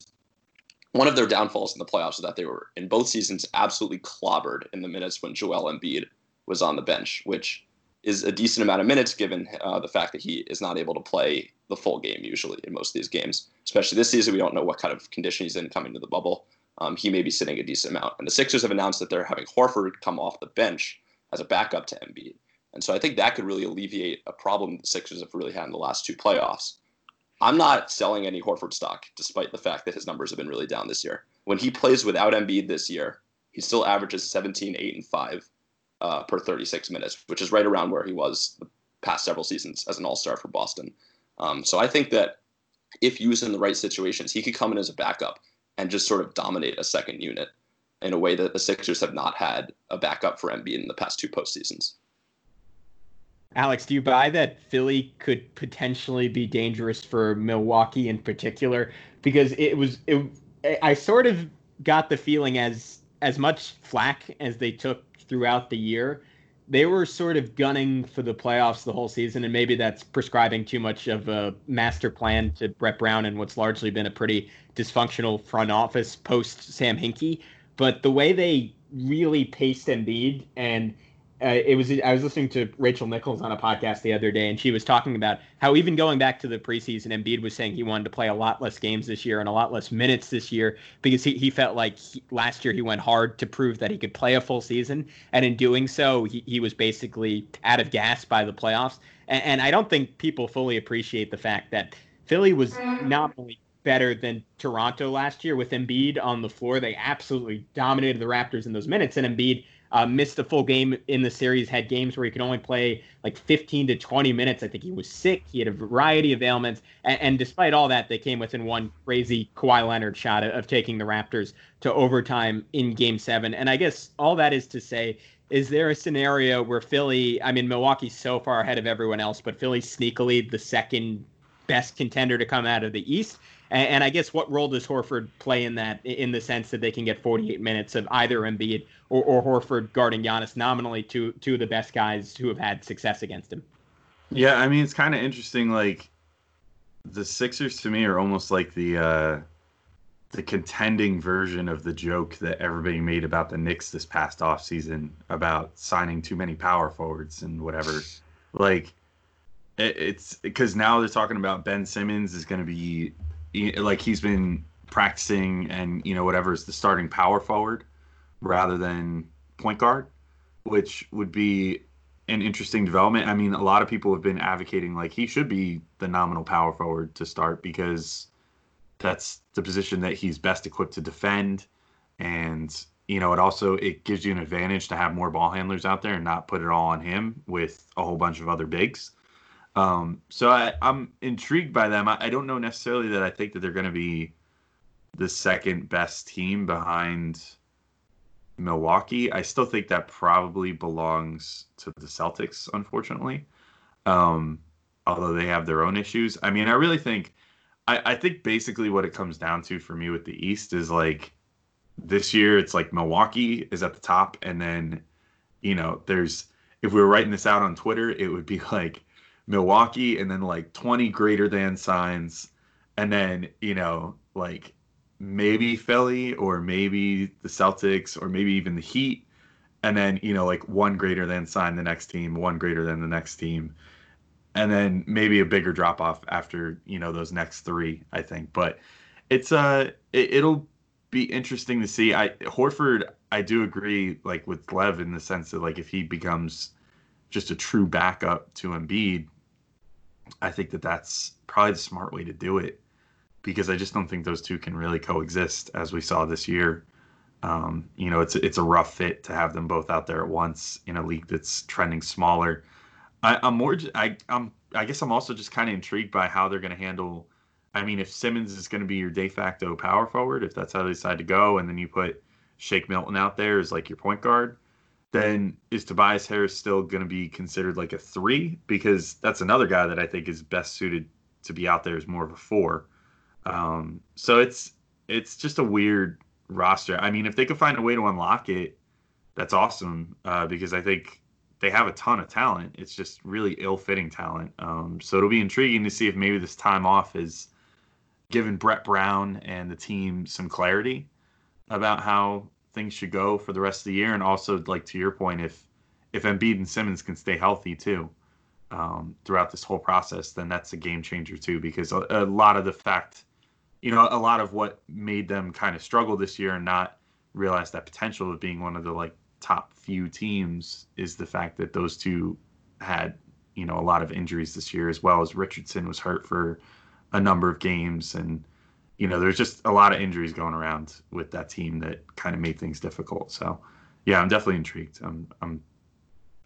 one of their downfalls in the playoffs is that they were in both seasons absolutely clobbered in the minutes when Joel Embiid was on the bench, which is a decent amount of minutes given uh, the fact that he is not able to play the full game usually in most of these games. Especially this season, we don't know what kind of condition he's in coming to the bubble. Um, he may be sitting a decent amount. And the Sixers have announced that they're having Horford come off the bench as a backup to Embiid. And so I think that could really alleviate a problem the Sixers have really had in the last two playoffs. I'm not selling any Horford stock, despite the fact that his numbers have been really down this year. When he plays without Embiid this year, he still averages 17, 8, and 5 uh, per 36 minutes, which is right around where he was the past several seasons as an all star for Boston. Um, so I think that if used in the right situations, he could come in as a backup and just sort of dominate a second unit in a way that the Sixers have not had a backup for Embiid in the past two postseasons. Alex, do you buy that Philly could potentially be dangerous for Milwaukee in particular? Because it was, it, I sort of got the feeling as as much flack as they took throughout the year, they were sort of gunning for the playoffs the whole season, and maybe that's prescribing too much of a master plan to Brett Brown and what's largely been a pretty dysfunctional front office post Sam Hinkie. But the way they really paced Embiid and uh, it was I was listening to Rachel Nichols on a podcast the other day, and she was talking about how even going back to the preseason, Embiid was saying he wanted to play a lot less games this year and a lot less minutes this year because he, he felt like he, last year he went hard to prove that he could play a full season, and in doing so, he, he was basically out of gas by the playoffs. And, and I don't think people fully appreciate the fact that Philly was not only better than Toronto last year with Embiid on the floor, they absolutely dominated the Raptors in those minutes, and Embiid uh, missed a full game in the series, had games where he could only play like 15 to 20 minutes. I think he was sick. He had a variety of ailments. And, and despite all that, they came within one crazy Kawhi Leonard shot of, of taking the Raptors to overtime in game seven. And I guess all that is to say, is there a scenario where Philly, I mean, Milwaukee's so far ahead of everyone else, but Philly sneakily the second best contender to come out of the East? And, and, I guess what role does Horford play in that, in the sense that they can get 48 minutes of either Embiid or, or Horford guarding Giannis, nominally two two of the best guys who have had success against him? Yeah, I mean it's kind of interesting. Like the Sixers to me are almost like the uh, the contending version of the joke that everybody made about the Knicks this past offseason about signing too many power forwards and whatever. like it, it's because now they're talking about Ben Simmons is going to be like he's been practicing and you know whatever is the starting power forward rather than point guard, which would be an interesting development. I mean, a lot of people have been advocating like he should be the nominal power forward to start because that's the position that he's best equipped to defend, and you know, it also it gives you an advantage to have more ball handlers out there and not put it all on him with a whole bunch of other bigs. Um, so I, I'm intrigued by them. I, I don't know necessarily that I think that they're going to be the second best team behind Milwaukee. I still think that probably belongs to the Celtics, unfortunately. Um, although they have their own issues. I mean, I really think, I, I think basically what it comes down to for me with the East is like this year it's like Milwaukee is at the top, and then you know there's if we were writing this out on Twitter, it would be like Milwaukee and then like 20 greater than signs, and then you know like maybe Philly or maybe the Celtics or maybe even the Heat, and then you know like one greater than sign the next team, one greater than the next team, and then maybe a bigger drop off after you know those next three. I think, but it's uh it, it'll be interesting to see. I Horford, I do agree, like with Lev in the sense that like if he becomes just a true backup to Embiid, I think that that's probably the smart way to do it because I just don't think those two can really coexist as we saw this year. Um, you know, it's it's a rough fit to have them both out there at once in a league that's trending smaller. I, I'm more, I, I'm, I guess I'm also just kind of intrigued by how they're going to handle I mean, if Simmons is going to be your de facto power forward, if that's how they decide to go, and then you put Shake Milton out there as like your point guard, then is Tobias Harris still going to be considered like a three? Because that's another guy that I think is best suited to be out there as more of a four. Um, so it's it's just a weird roster. I mean, if they could find a way to unlock it, that's awesome. Uh, because I think they have a ton of talent. It's just really ill-fitting talent. Um, so it'll be intriguing to see if maybe this time off is given Brett Brown and the team some clarity about how things should go for the rest of the year, and also like to your point, if if Embiid and Simmons can stay healthy too um, throughout this whole process, then that's a game changer too. Because a, a lot of the fact, you know, a lot of what made them kind of struggle this year and not realize that potential of being one of the like top few teams is the fact that those two had you know a lot of injuries this year as well as Richardson was hurt for a number of games. And you know there's just a lot of injuries going around with that team that kind of made things difficult. So yeah i'm definitely intrigued. I'm i'm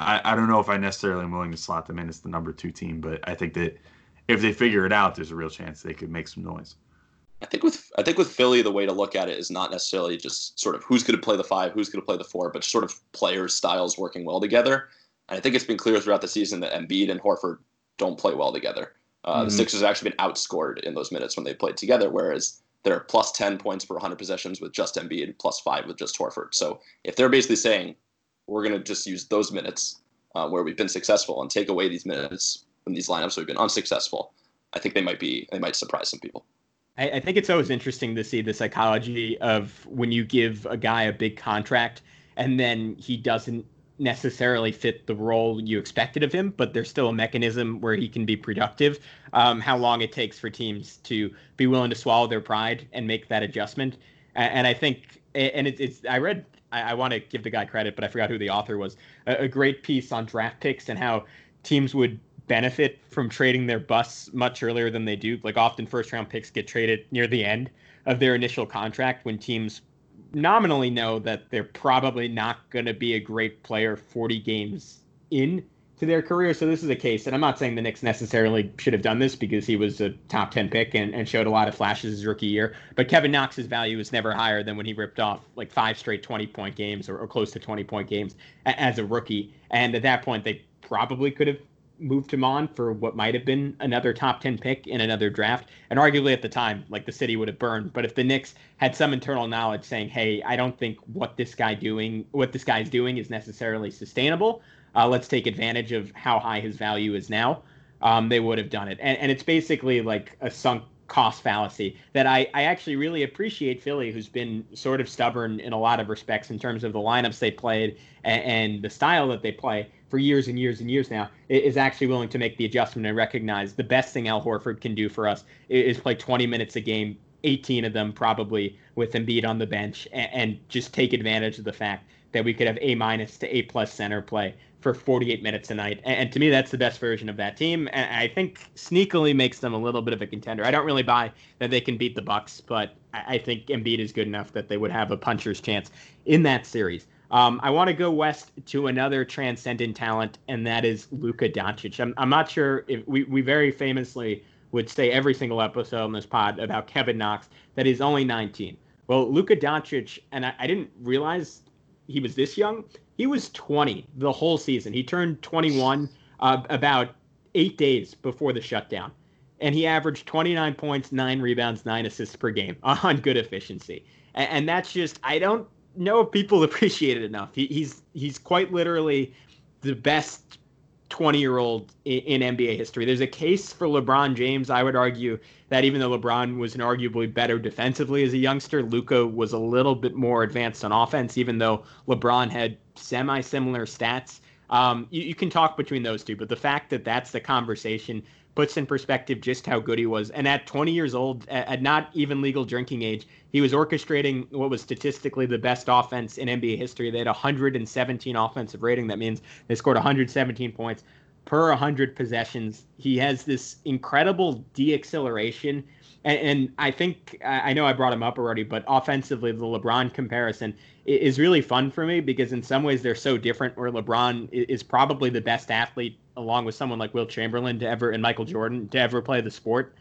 I, I don't know if i necessarily am willing to slot them in as the number two team but i think that if they figure it out there's a real chance they could make some noise I think with I think with Philly, the way to look at it is not necessarily just sort of who's going to play the five, who's going to play the four, but sort of players' styles working well together. And I think it's been clear throughout the season that Embiid and Horford don't play well together. Uh, mm-hmm. The Sixers have actually been outscored in those minutes when they played together, whereas they're plus 10 points per 100 possessions with just Embiid, plus five with just Horford. So if they're basically saying, we're going to just use those minutes uh, where we've been successful and take away these minutes from these lineups where we've been unsuccessful, I think they might be, they might surprise some people. I, I think it's always interesting to see the psychology of when you give a guy a big contract and then he doesn't necessarily fit the role you expected of him, but there's still a mechanism where he can be productive. Um, how long it takes for teams to be willing to swallow their pride and make that adjustment. And, and I think, and it, it's, I read, I, I want to give the guy credit, but I forgot who the author was. A, a great piece on draft picks and how teams would benefit from trading their busts much earlier than they do. Like often, first round picks get traded near the end of their initial contract when teams nominally know that they're probably not going to be a great player 40 games in to their career. So this is a case, and I'm not saying the Knicks necessarily should have done this because he was a top 10 pick and, and showed a lot of flashes his rookie year. But Kevin Knox's value is never higher than when he ripped off like five straight 20 point games or, or close to 20 point games a, as a rookie. And at that point, they probably could have moved him on for what might have been another top 10 pick in another draft. And arguably at the time, like the city would have burned. But if the Knicks had some internal knowledge saying, hey, I don't think what this guy doing, what this guy's doing is necessarily sustainable, uh, let's take advantage of how high his value is now, um, they would have done it. And, and it's basically like a sunk cost fallacy that I, I actually really appreciate Philly, who's been sort of stubborn in a lot of respects in terms of the lineups they played and, and the style that they play for years and years and years now, is actually willing to make the adjustment and recognize the best thing Al Horford can do for us is play 20 minutes a game, 18 of them probably with Embiid on the bench, and, just take advantage of the fact that we could have A minus to A plus center play for 48 minutes a night. And, and, to me, that's the best version of that team. And I think sneakily makes them a little bit of a contender. I don't really buy that they can beat the Bucks, but I, I think Embiid is good enough that they would have a puncher's chance in that series. Um, I want to go west to another transcendent talent, and that is Luka Doncic. I'm, I'm not sure if we, we very famously would say every single episode on this pod about Kevin Knox that he's only 19. Well, Luka Doncic, and I, I didn't realize he was this young. He was 20 the whole season. He turned 21 uh, about eight days before the shutdown, and he averaged 29 points, nine rebounds, nine assists per game on good efficiency. And, and that's just I don't if people appreciate it enough. He, he's he's quite literally the best 20 year old in, in, NBA history. There's a case for LeBron James. I would argue that even though LeBron was an arguably better defensively as a youngster, Luka was a little bit more advanced on offense, even though LeBron had semi similar stats. Um, you, you, can talk between those two, but the fact that that's the conversation puts in perspective just how good he was. And at 20 years old, at, not even legal drinking age, he was orchestrating what was statistically the best offense in NBA history. They had 117 offensive rating. That means they scored 117 points per 100 possessions. He has this incredible deacceleration and, and I think I know I brought him up already, but offensively, the LeBron comparison is really fun for me because in some ways they're so different. Where LeBron is probably the best athlete, along with someone like Wilt Chamberlain to ever and Michael Jordan to ever play the sport.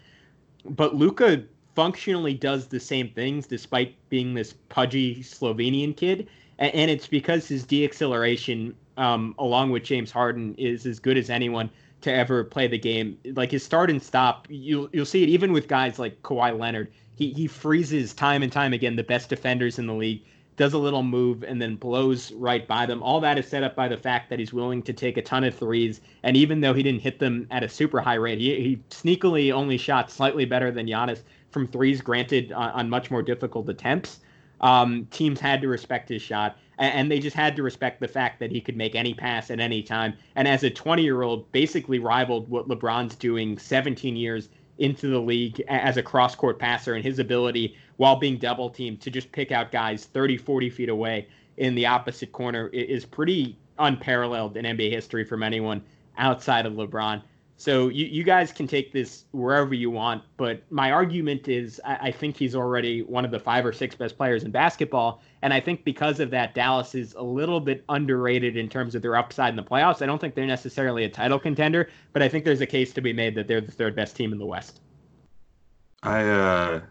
But Luka functionally does the same things despite being this pudgy Slovenian kid, and, it's because his deacceleration, um, along with James Harden, is as good as anyone to ever play the game. Like his start and stop, you'll you'll see it even with guys like Kawhi Leonard. He he freezes time and time again the best defenders in the league. Does a little move and then blows right by them. All that is set up by the fact that he's willing to take a ton of threes. And even though he didn't hit them at a super high rate, he, he sneakily only shot slightly better than Giannis from threes, granted on, on much more difficult attempts. Um, teams had to respect his shot and they just had to respect the fact that he could make any pass at any time. And as a 20 year old, basically rivaled what LeBron's doing 17 years into the league as a cross court passer and his ability while being double teamed to just pick out guys 30, 40 feet away in the opposite corner is pretty unparalleled in NBA history from anyone outside of LeBron. So you, you guys can take this wherever you want, but my argument is I, I, think he's already one of the five or six best players in basketball, and I think because of that, Dallas is a little bit underrated in terms of their upside in the playoffs. I don't think they're necessarily a title contender, but I think there's a case to be made that they're the third best team in the West. I uh,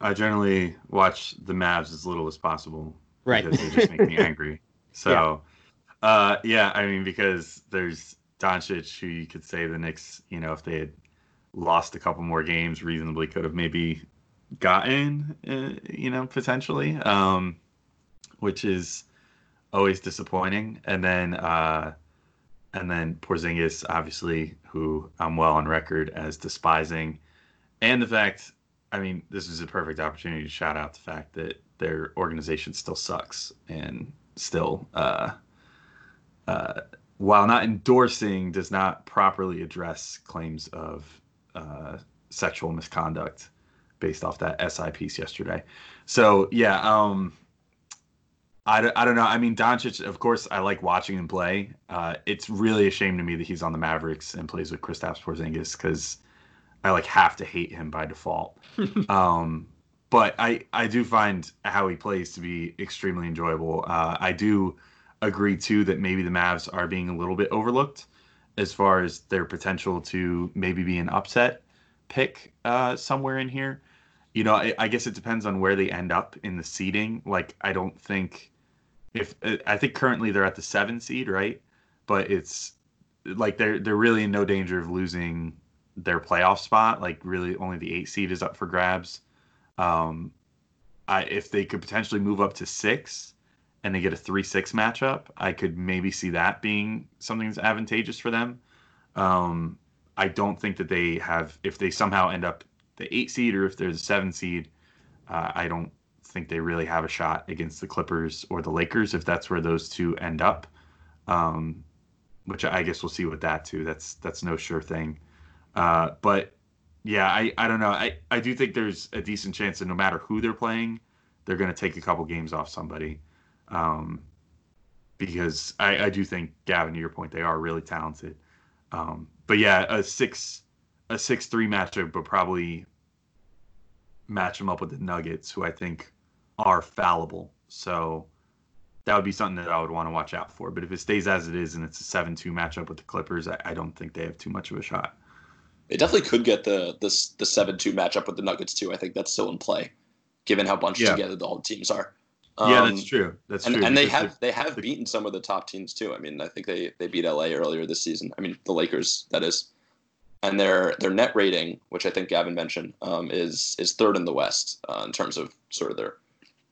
I generally watch the Mavs as little as possible, right? Because they just make me angry. So, yeah. Uh, yeah, I mean because there's Doncic, who you could say the Knicks, you know, if they had lost a couple more games, reasonably could have maybe gotten, uh, you know, potentially, um, which is always disappointing. And then, uh, and then Porzingis, obviously, who I'm well on record as despising, and the fact, I mean, this is a perfect opportunity to shout out the fact that their organization still sucks and still, uh, uh, while not endorsing, does not properly address claims of uh, sexual misconduct based off that SI piece yesterday. So yeah, um, I, I don't know. I mean, Doncic, of course, I like watching him play. Uh, it's really a shame to me that he's on the Mavericks and plays with Kristaps Porzingis because I like have to hate him by default. um, but I I do find how he plays to be extremely enjoyable. Uh, I do agree too that maybe the Mavs are being a little bit overlooked as far as their potential to maybe be an upset pick uh, somewhere in here. You know, I, I, guess it depends on where they end up in the seeding. Like, I don't think if I think currently they're at the seven seed, right? But it's like they're they're really in no danger of losing their playoff spot. Like, really, only the eight seed is up for grabs. Um, I, if they could potentially move up to six, and they get a three six matchup, I could maybe see that being something that's advantageous for them. Um, I don't think that they have if they somehow end up the eight seed or if they're the seven seed, uh, I don't think they really have a shot against the Clippers or the Lakers if that's where those two end up. Um, which I guess we'll see with that too. That's that's no sure thing. Uh, but yeah, I, I don't know. I, I do think there's a decent chance that no matter who they're playing, they're going to take a couple games off somebody. Um, because I, I do think Gavin, to your point, they are really talented. Um, but yeah, a six a six three matchup, but probably match them up with the Nuggets, who I think are fallible. So that would be something that I would want to watch out for. But if it stays as it is and it's a seven two matchup with the Clippers, I, I don't think they have too much of a shot. They definitely could get the the seven two matchup with the Nuggets too. I think that's still in play, given how bunched Yeah. together the whole teams are. Yeah, Um, that's true. That's and, true. and they have they have beaten some of the top teams too. I mean, I think they they beat LA earlier this season. I mean, the Lakers that is, and their their net rating, which I think Gavin mentioned, um, is is third in the West uh, in terms of sort of their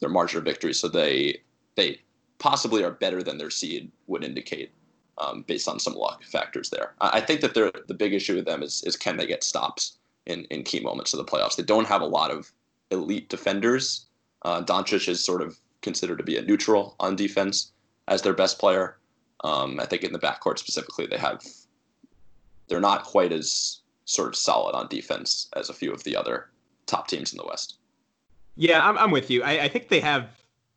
their margin of victory. So they they possibly are better than their seed would indicate, um, based on some luck factors there. I, I think that they're, the big issue with them is is can they get stops in in key moments of the playoffs? They don't have a lot of elite defenders. Uh, Doncic is sort of considered to be a neutral on defense as their best player. Um, I think in the backcourt specifically, they have they're not quite as sort of solid on defense as a few of the other top teams in the West. Yeah, I'm, I'm with you. I, I think they have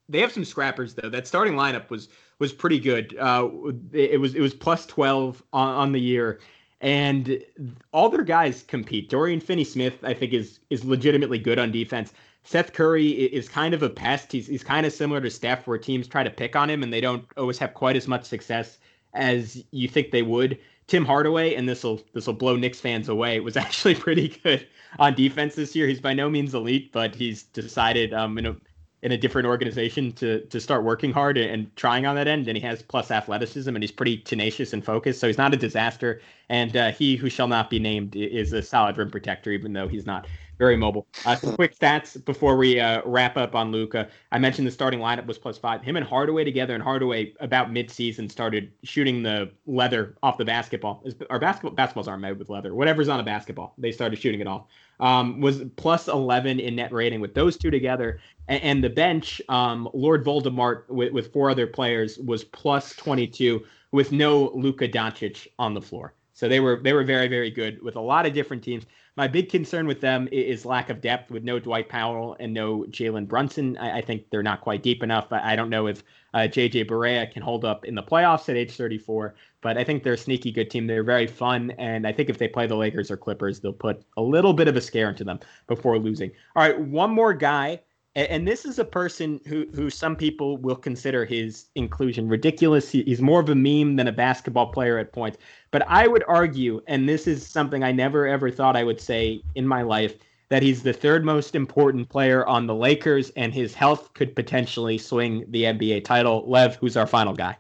they have some scrappers though. That starting lineup was was pretty good. Uh, it, it was it was plus twelve on, on the year, and all their guys compete. Dorian Finney-Smith, I think, is is legitimately good on defense. Seth Curry is kind of a pest. He's he's kind of similar to Steph, where teams try to pick on him and they don't always have quite as much success as you think they would. Tim Hardaway, and this will this will blow Knicks fans away, was actually pretty good on defense this year. He's by no means elite, but he's decided um, in a in a different organization to to start working hard and trying on that end. And he has plus athleticism, and he's pretty tenacious and focused. So he's not a disaster. And uh, he who shall not be named is a solid rim protector, even though he's not very mobile. Uh, some quick stats before we uh, wrap up on Luka. I mentioned the starting lineup was plus five. Him and Hardaway together, and Hardaway about mid-season started shooting the leather off the basketball. Our basketball basketballs aren't made with leather. Whatever's on a basketball, they started shooting it off. Um, was plus 11 in net rating with those two together. And, and the bench, um, Lord Voldemort with, with four other players was plus 22 with no Luka Doncic on the floor. So they were they were very very good with a lot of different teams. My big concern with them is lack of depth with no Dwight Powell and no Jalen Brunson. I, I think they're not quite deep enough. I, I don't know if uh, JJ Barea can hold up in the playoffs at age 34, but I think they're a sneaky good team. They're very fun, and I think if they play the Lakers or Clippers, they'll put a little bit of a scare into them before losing. All right, one more guy, and this is a person who who some people will consider his inclusion ridiculous. He, he's more of a meme than a basketball player at points. But I would argue, and this is something I never ever thought I would say in my life, that he's the third most important player on the Lakers, and his health could potentially swing the NBA title. Lev, who's our final guy?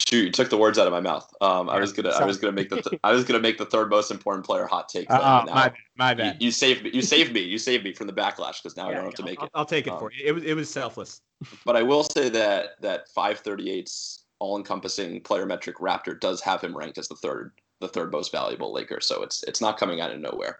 Shoot, you took the words out of my mouth. Um, I was gonna, I was gonna make the, th- I was gonna make the third most important player hot take. there. Oh, Now, my, my you, bad. you saved me. You saved me. You saved me from the backlash because now I don't have to make I'll, it. I'll take it Um, for you. It was it was selfless. But I will say that that 538's all-encompassing player metric Raptor does have him ranked as the third the third most valuable Laker. So it's it's not coming out of nowhere.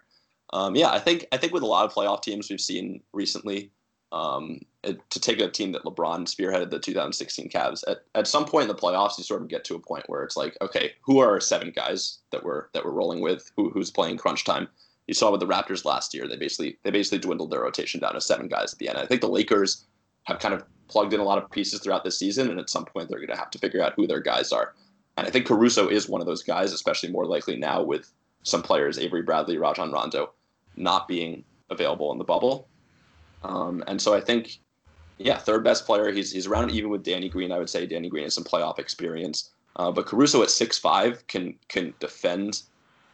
Um, yeah, I think I think with a lot of playoff teams we've seen recently, um, it, to take a team that LeBron spearheaded the 2016 Cavs at, at some point in the playoffs, you sort of get to a point where it's like, okay, who are our seven guys that we're that we're rolling with? Who who's playing crunch time? You saw with the Raptors last year, they basically they basically dwindled their rotation down to seven guys at the end. I think the Lakers have kind of plugged in a lot of pieces throughout this season, and at some point they're going to have to figure out who their guys are. And I think Caruso is one of those guys, especially more likely now with some players, Avery Bradley, Rajon Rondo, not being available in the bubble. Um, and so I think, yeah, third best player. He's he's around even with Danny Green. I would say Danny Green has some playoff experience, uh, but Caruso at six five can can defend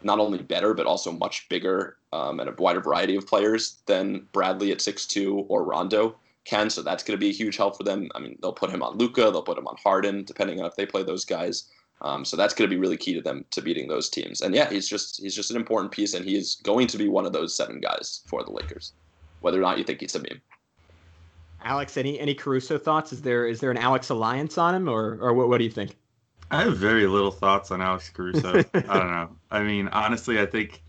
not only better but also much bigger um, and a wider variety of players than Bradley at six two or Rondo can. So that's going to be a huge help for them. I mean, they'll put him on Luka, they'll put him on Harden, depending on if they play those guys. Um, so that's going to be really key to them to beating those teams. And yeah, he's just he's just an important piece, and he is going to be one of those seven guys for the Lakers, whether or not you think he's a meme. Alex, any any Caruso thoughts? Is there is there an Alex alliance on him, or or what, what do you think? I have very little thoughts on Alex Caruso. I don't know. I mean, honestly, I think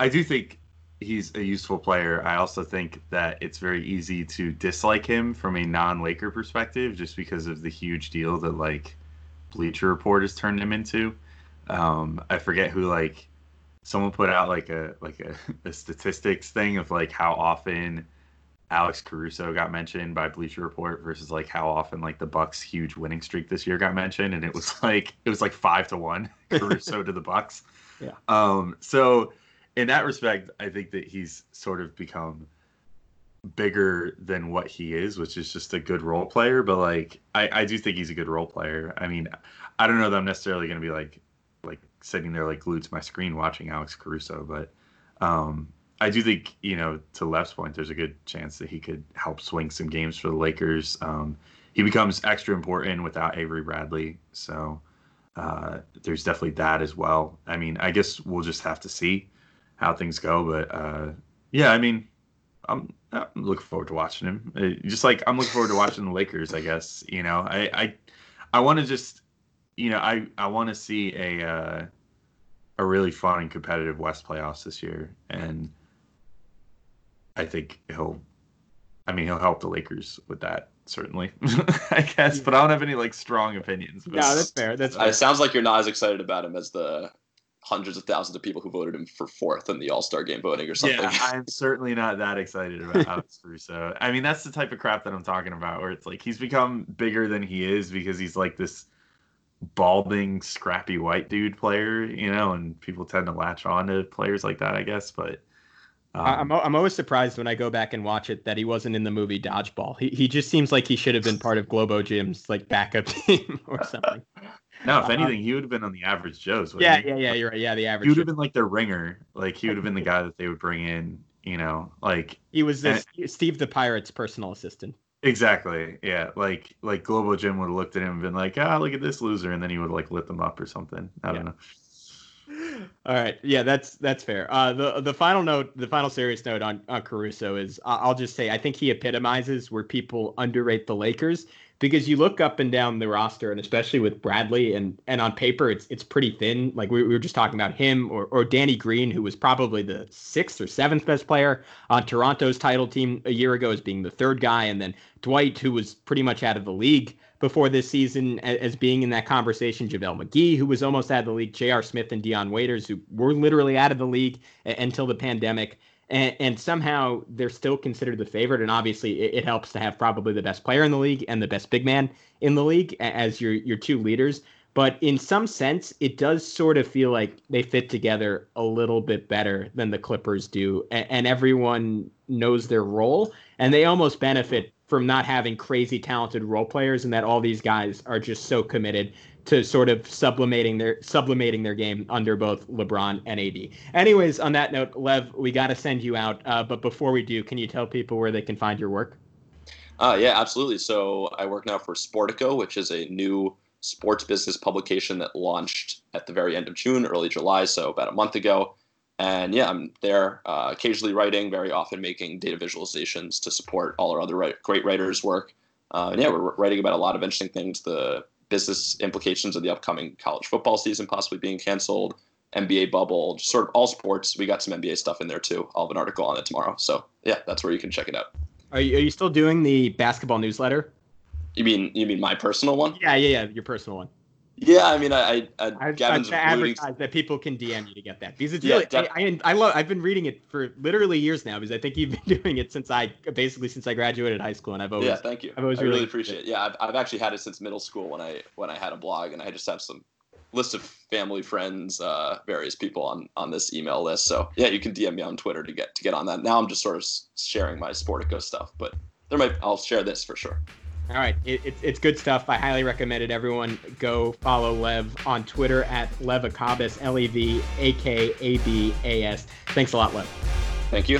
I do think he's a useful player. I also think that it's very easy to dislike him from a non-Laker perspective, just because of the huge deal that like Bleacher Report has turned him into. Um, I forget who like someone put out like a like a, a statistics thing of like how often Alex Caruso got mentioned by Bleacher Report versus like how often like the Bucks' huge winning streak this year got mentioned, and it was like it was like five to one Caruso to the Bucks. Yeah. Um. So in that respect, I think that he's sort of become bigger than what he is, which is just a good role player. But like, I I do think he's a good role player. I mean, I don't know that I'm necessarily going to be like like sitting there like glued to my screen watching Alex Caruso, but um I do think, you know, to Lev's point, there's a good chance that he could help swing some games for the Lakers. Um, he becomes extra important without Avery Bradley. So uh, there's definitely that as well. I mean, I guess we'll just have to see how things go. But uh, yeah, I mean, I'm, I'm looking forward to watching him. Uh, just like I'm looking forward to watching the Lakers, I guess. You know, I I, I want to just, you know, I, I want to see a uh, a really fun and competitive West playoffs this year. And I think he'll, I mean, he'll help the Lakers with that certainly, I guess. But I don't have any like strong opinions. No, that's fair. That's fair. It sounds like you're not as excited about him as the hundreds of thousands of people who voted him for fourth in the All Star game voting or something. Yeah, I'm certainly not that excited about Alex Caruso. I mean, that's the type of crap that I'm talking about, where it's like he's become bigger than he is because he's like this balding, scrappy white dude player, you know, and people tend to latch on to players like that, I guess. But um, I- I'm, I'm always surprised when I go back and watch it that he wasn't in the movie Dodgeball. He, he just seems like he should have been part of Globo Gym's like backup team or something. No, if uh, anything, he would have been on the average Joe's. yeah, he? yeah, yeah. You're right. Yeah, the average. He would have been like their ringer. Like he would have been the guy that they would bring in. You know, like He was and- this, Steve the Pirate's personal assistant. Exactly. Yeah. Like like Globo Gym would have looked at him and been like, ah, look at this loser, and then he would like lit them up or something. I don't Yeah. know. All right, yeah, that's that's fair. Uh, the the final note, the final serious note on on Caruso is, I'll just say, I think he epitomizes where people underrate the Lakers because you look up and down the roster, and especially with Bradley, and and on paper, it's it's pretty thin. Like we, we were just talking about him or or Danny Green, who was probably the sixth or seventh best player on Toronto's title team a year ago, as being the third guy, and then Dwight, who was pretty much out of the league before this season as being in that conversation. JaVale McGee, who was almost out of the league, J.R. Smith and Dion Waiters, who were literally out of the league until the pandemic. And, and somehow they're still considered the favorite. And obviously, it, it helps to have probably the best player in the league and the best big man in the league as your your two leaders. But in some sense, it does sort of feel like they fit together a little bit better than the Clippers do, a- and everyone knows their role, and they almost benefit from not having crazy talented role players, and that all these guys are just so committed to sort of sublimating their sublimating their game under both LeBron and AD. Anyways, on that note, Lev, we got to send you out. Uh, but before we do, can you tell people where they can find your work? Uh, yeah, absolutely. So I work now for Sportico, which is a new sports business publication that launched at the very end of June, early July, so about a month ago. And yeah, I'm there uh, occasionally writing, very often making data visualizations to support all our other great writers' work. Uh, and yeah, we're writing about a lot of interesting things the business implications of the upcoming college football season possibly being canceled, NBA bubble, just sort of all sports. We got some NBA stuff in there too. I'll have an article on it tomorrow. So yeah, that's where you can check it out. Are you, are you still doing the basketball newsletter? You mean you mean my personal one? Yeah, yeah, yeah, your personal one. Yeah, I mean, I, I, I Gavin's I've alluding. that people can DM you to get that because it's Yeah, really def- I, I I love I've been reading it for literally years now because I think you've been doing it since I basically since I graduated high school and I've always Yeah, thank you. I've always I really really appreciate it. Yeah, I've, I've actually had it since middle school when I when I had a blog, and I just have some list of family, friends, uh, various people on on this email list. So yeah, you can DM me on Twitter to get to get on that. Now I'm just sort of sharing my Sportico stuff, but there might I'll share this for sure. All right, it, it's it's good stuff. I highly recommend it. Everyone go follow Lev on Twitter at LevAkabas, L E V A K A B A S. Thanks a lot, Lev. Thank you.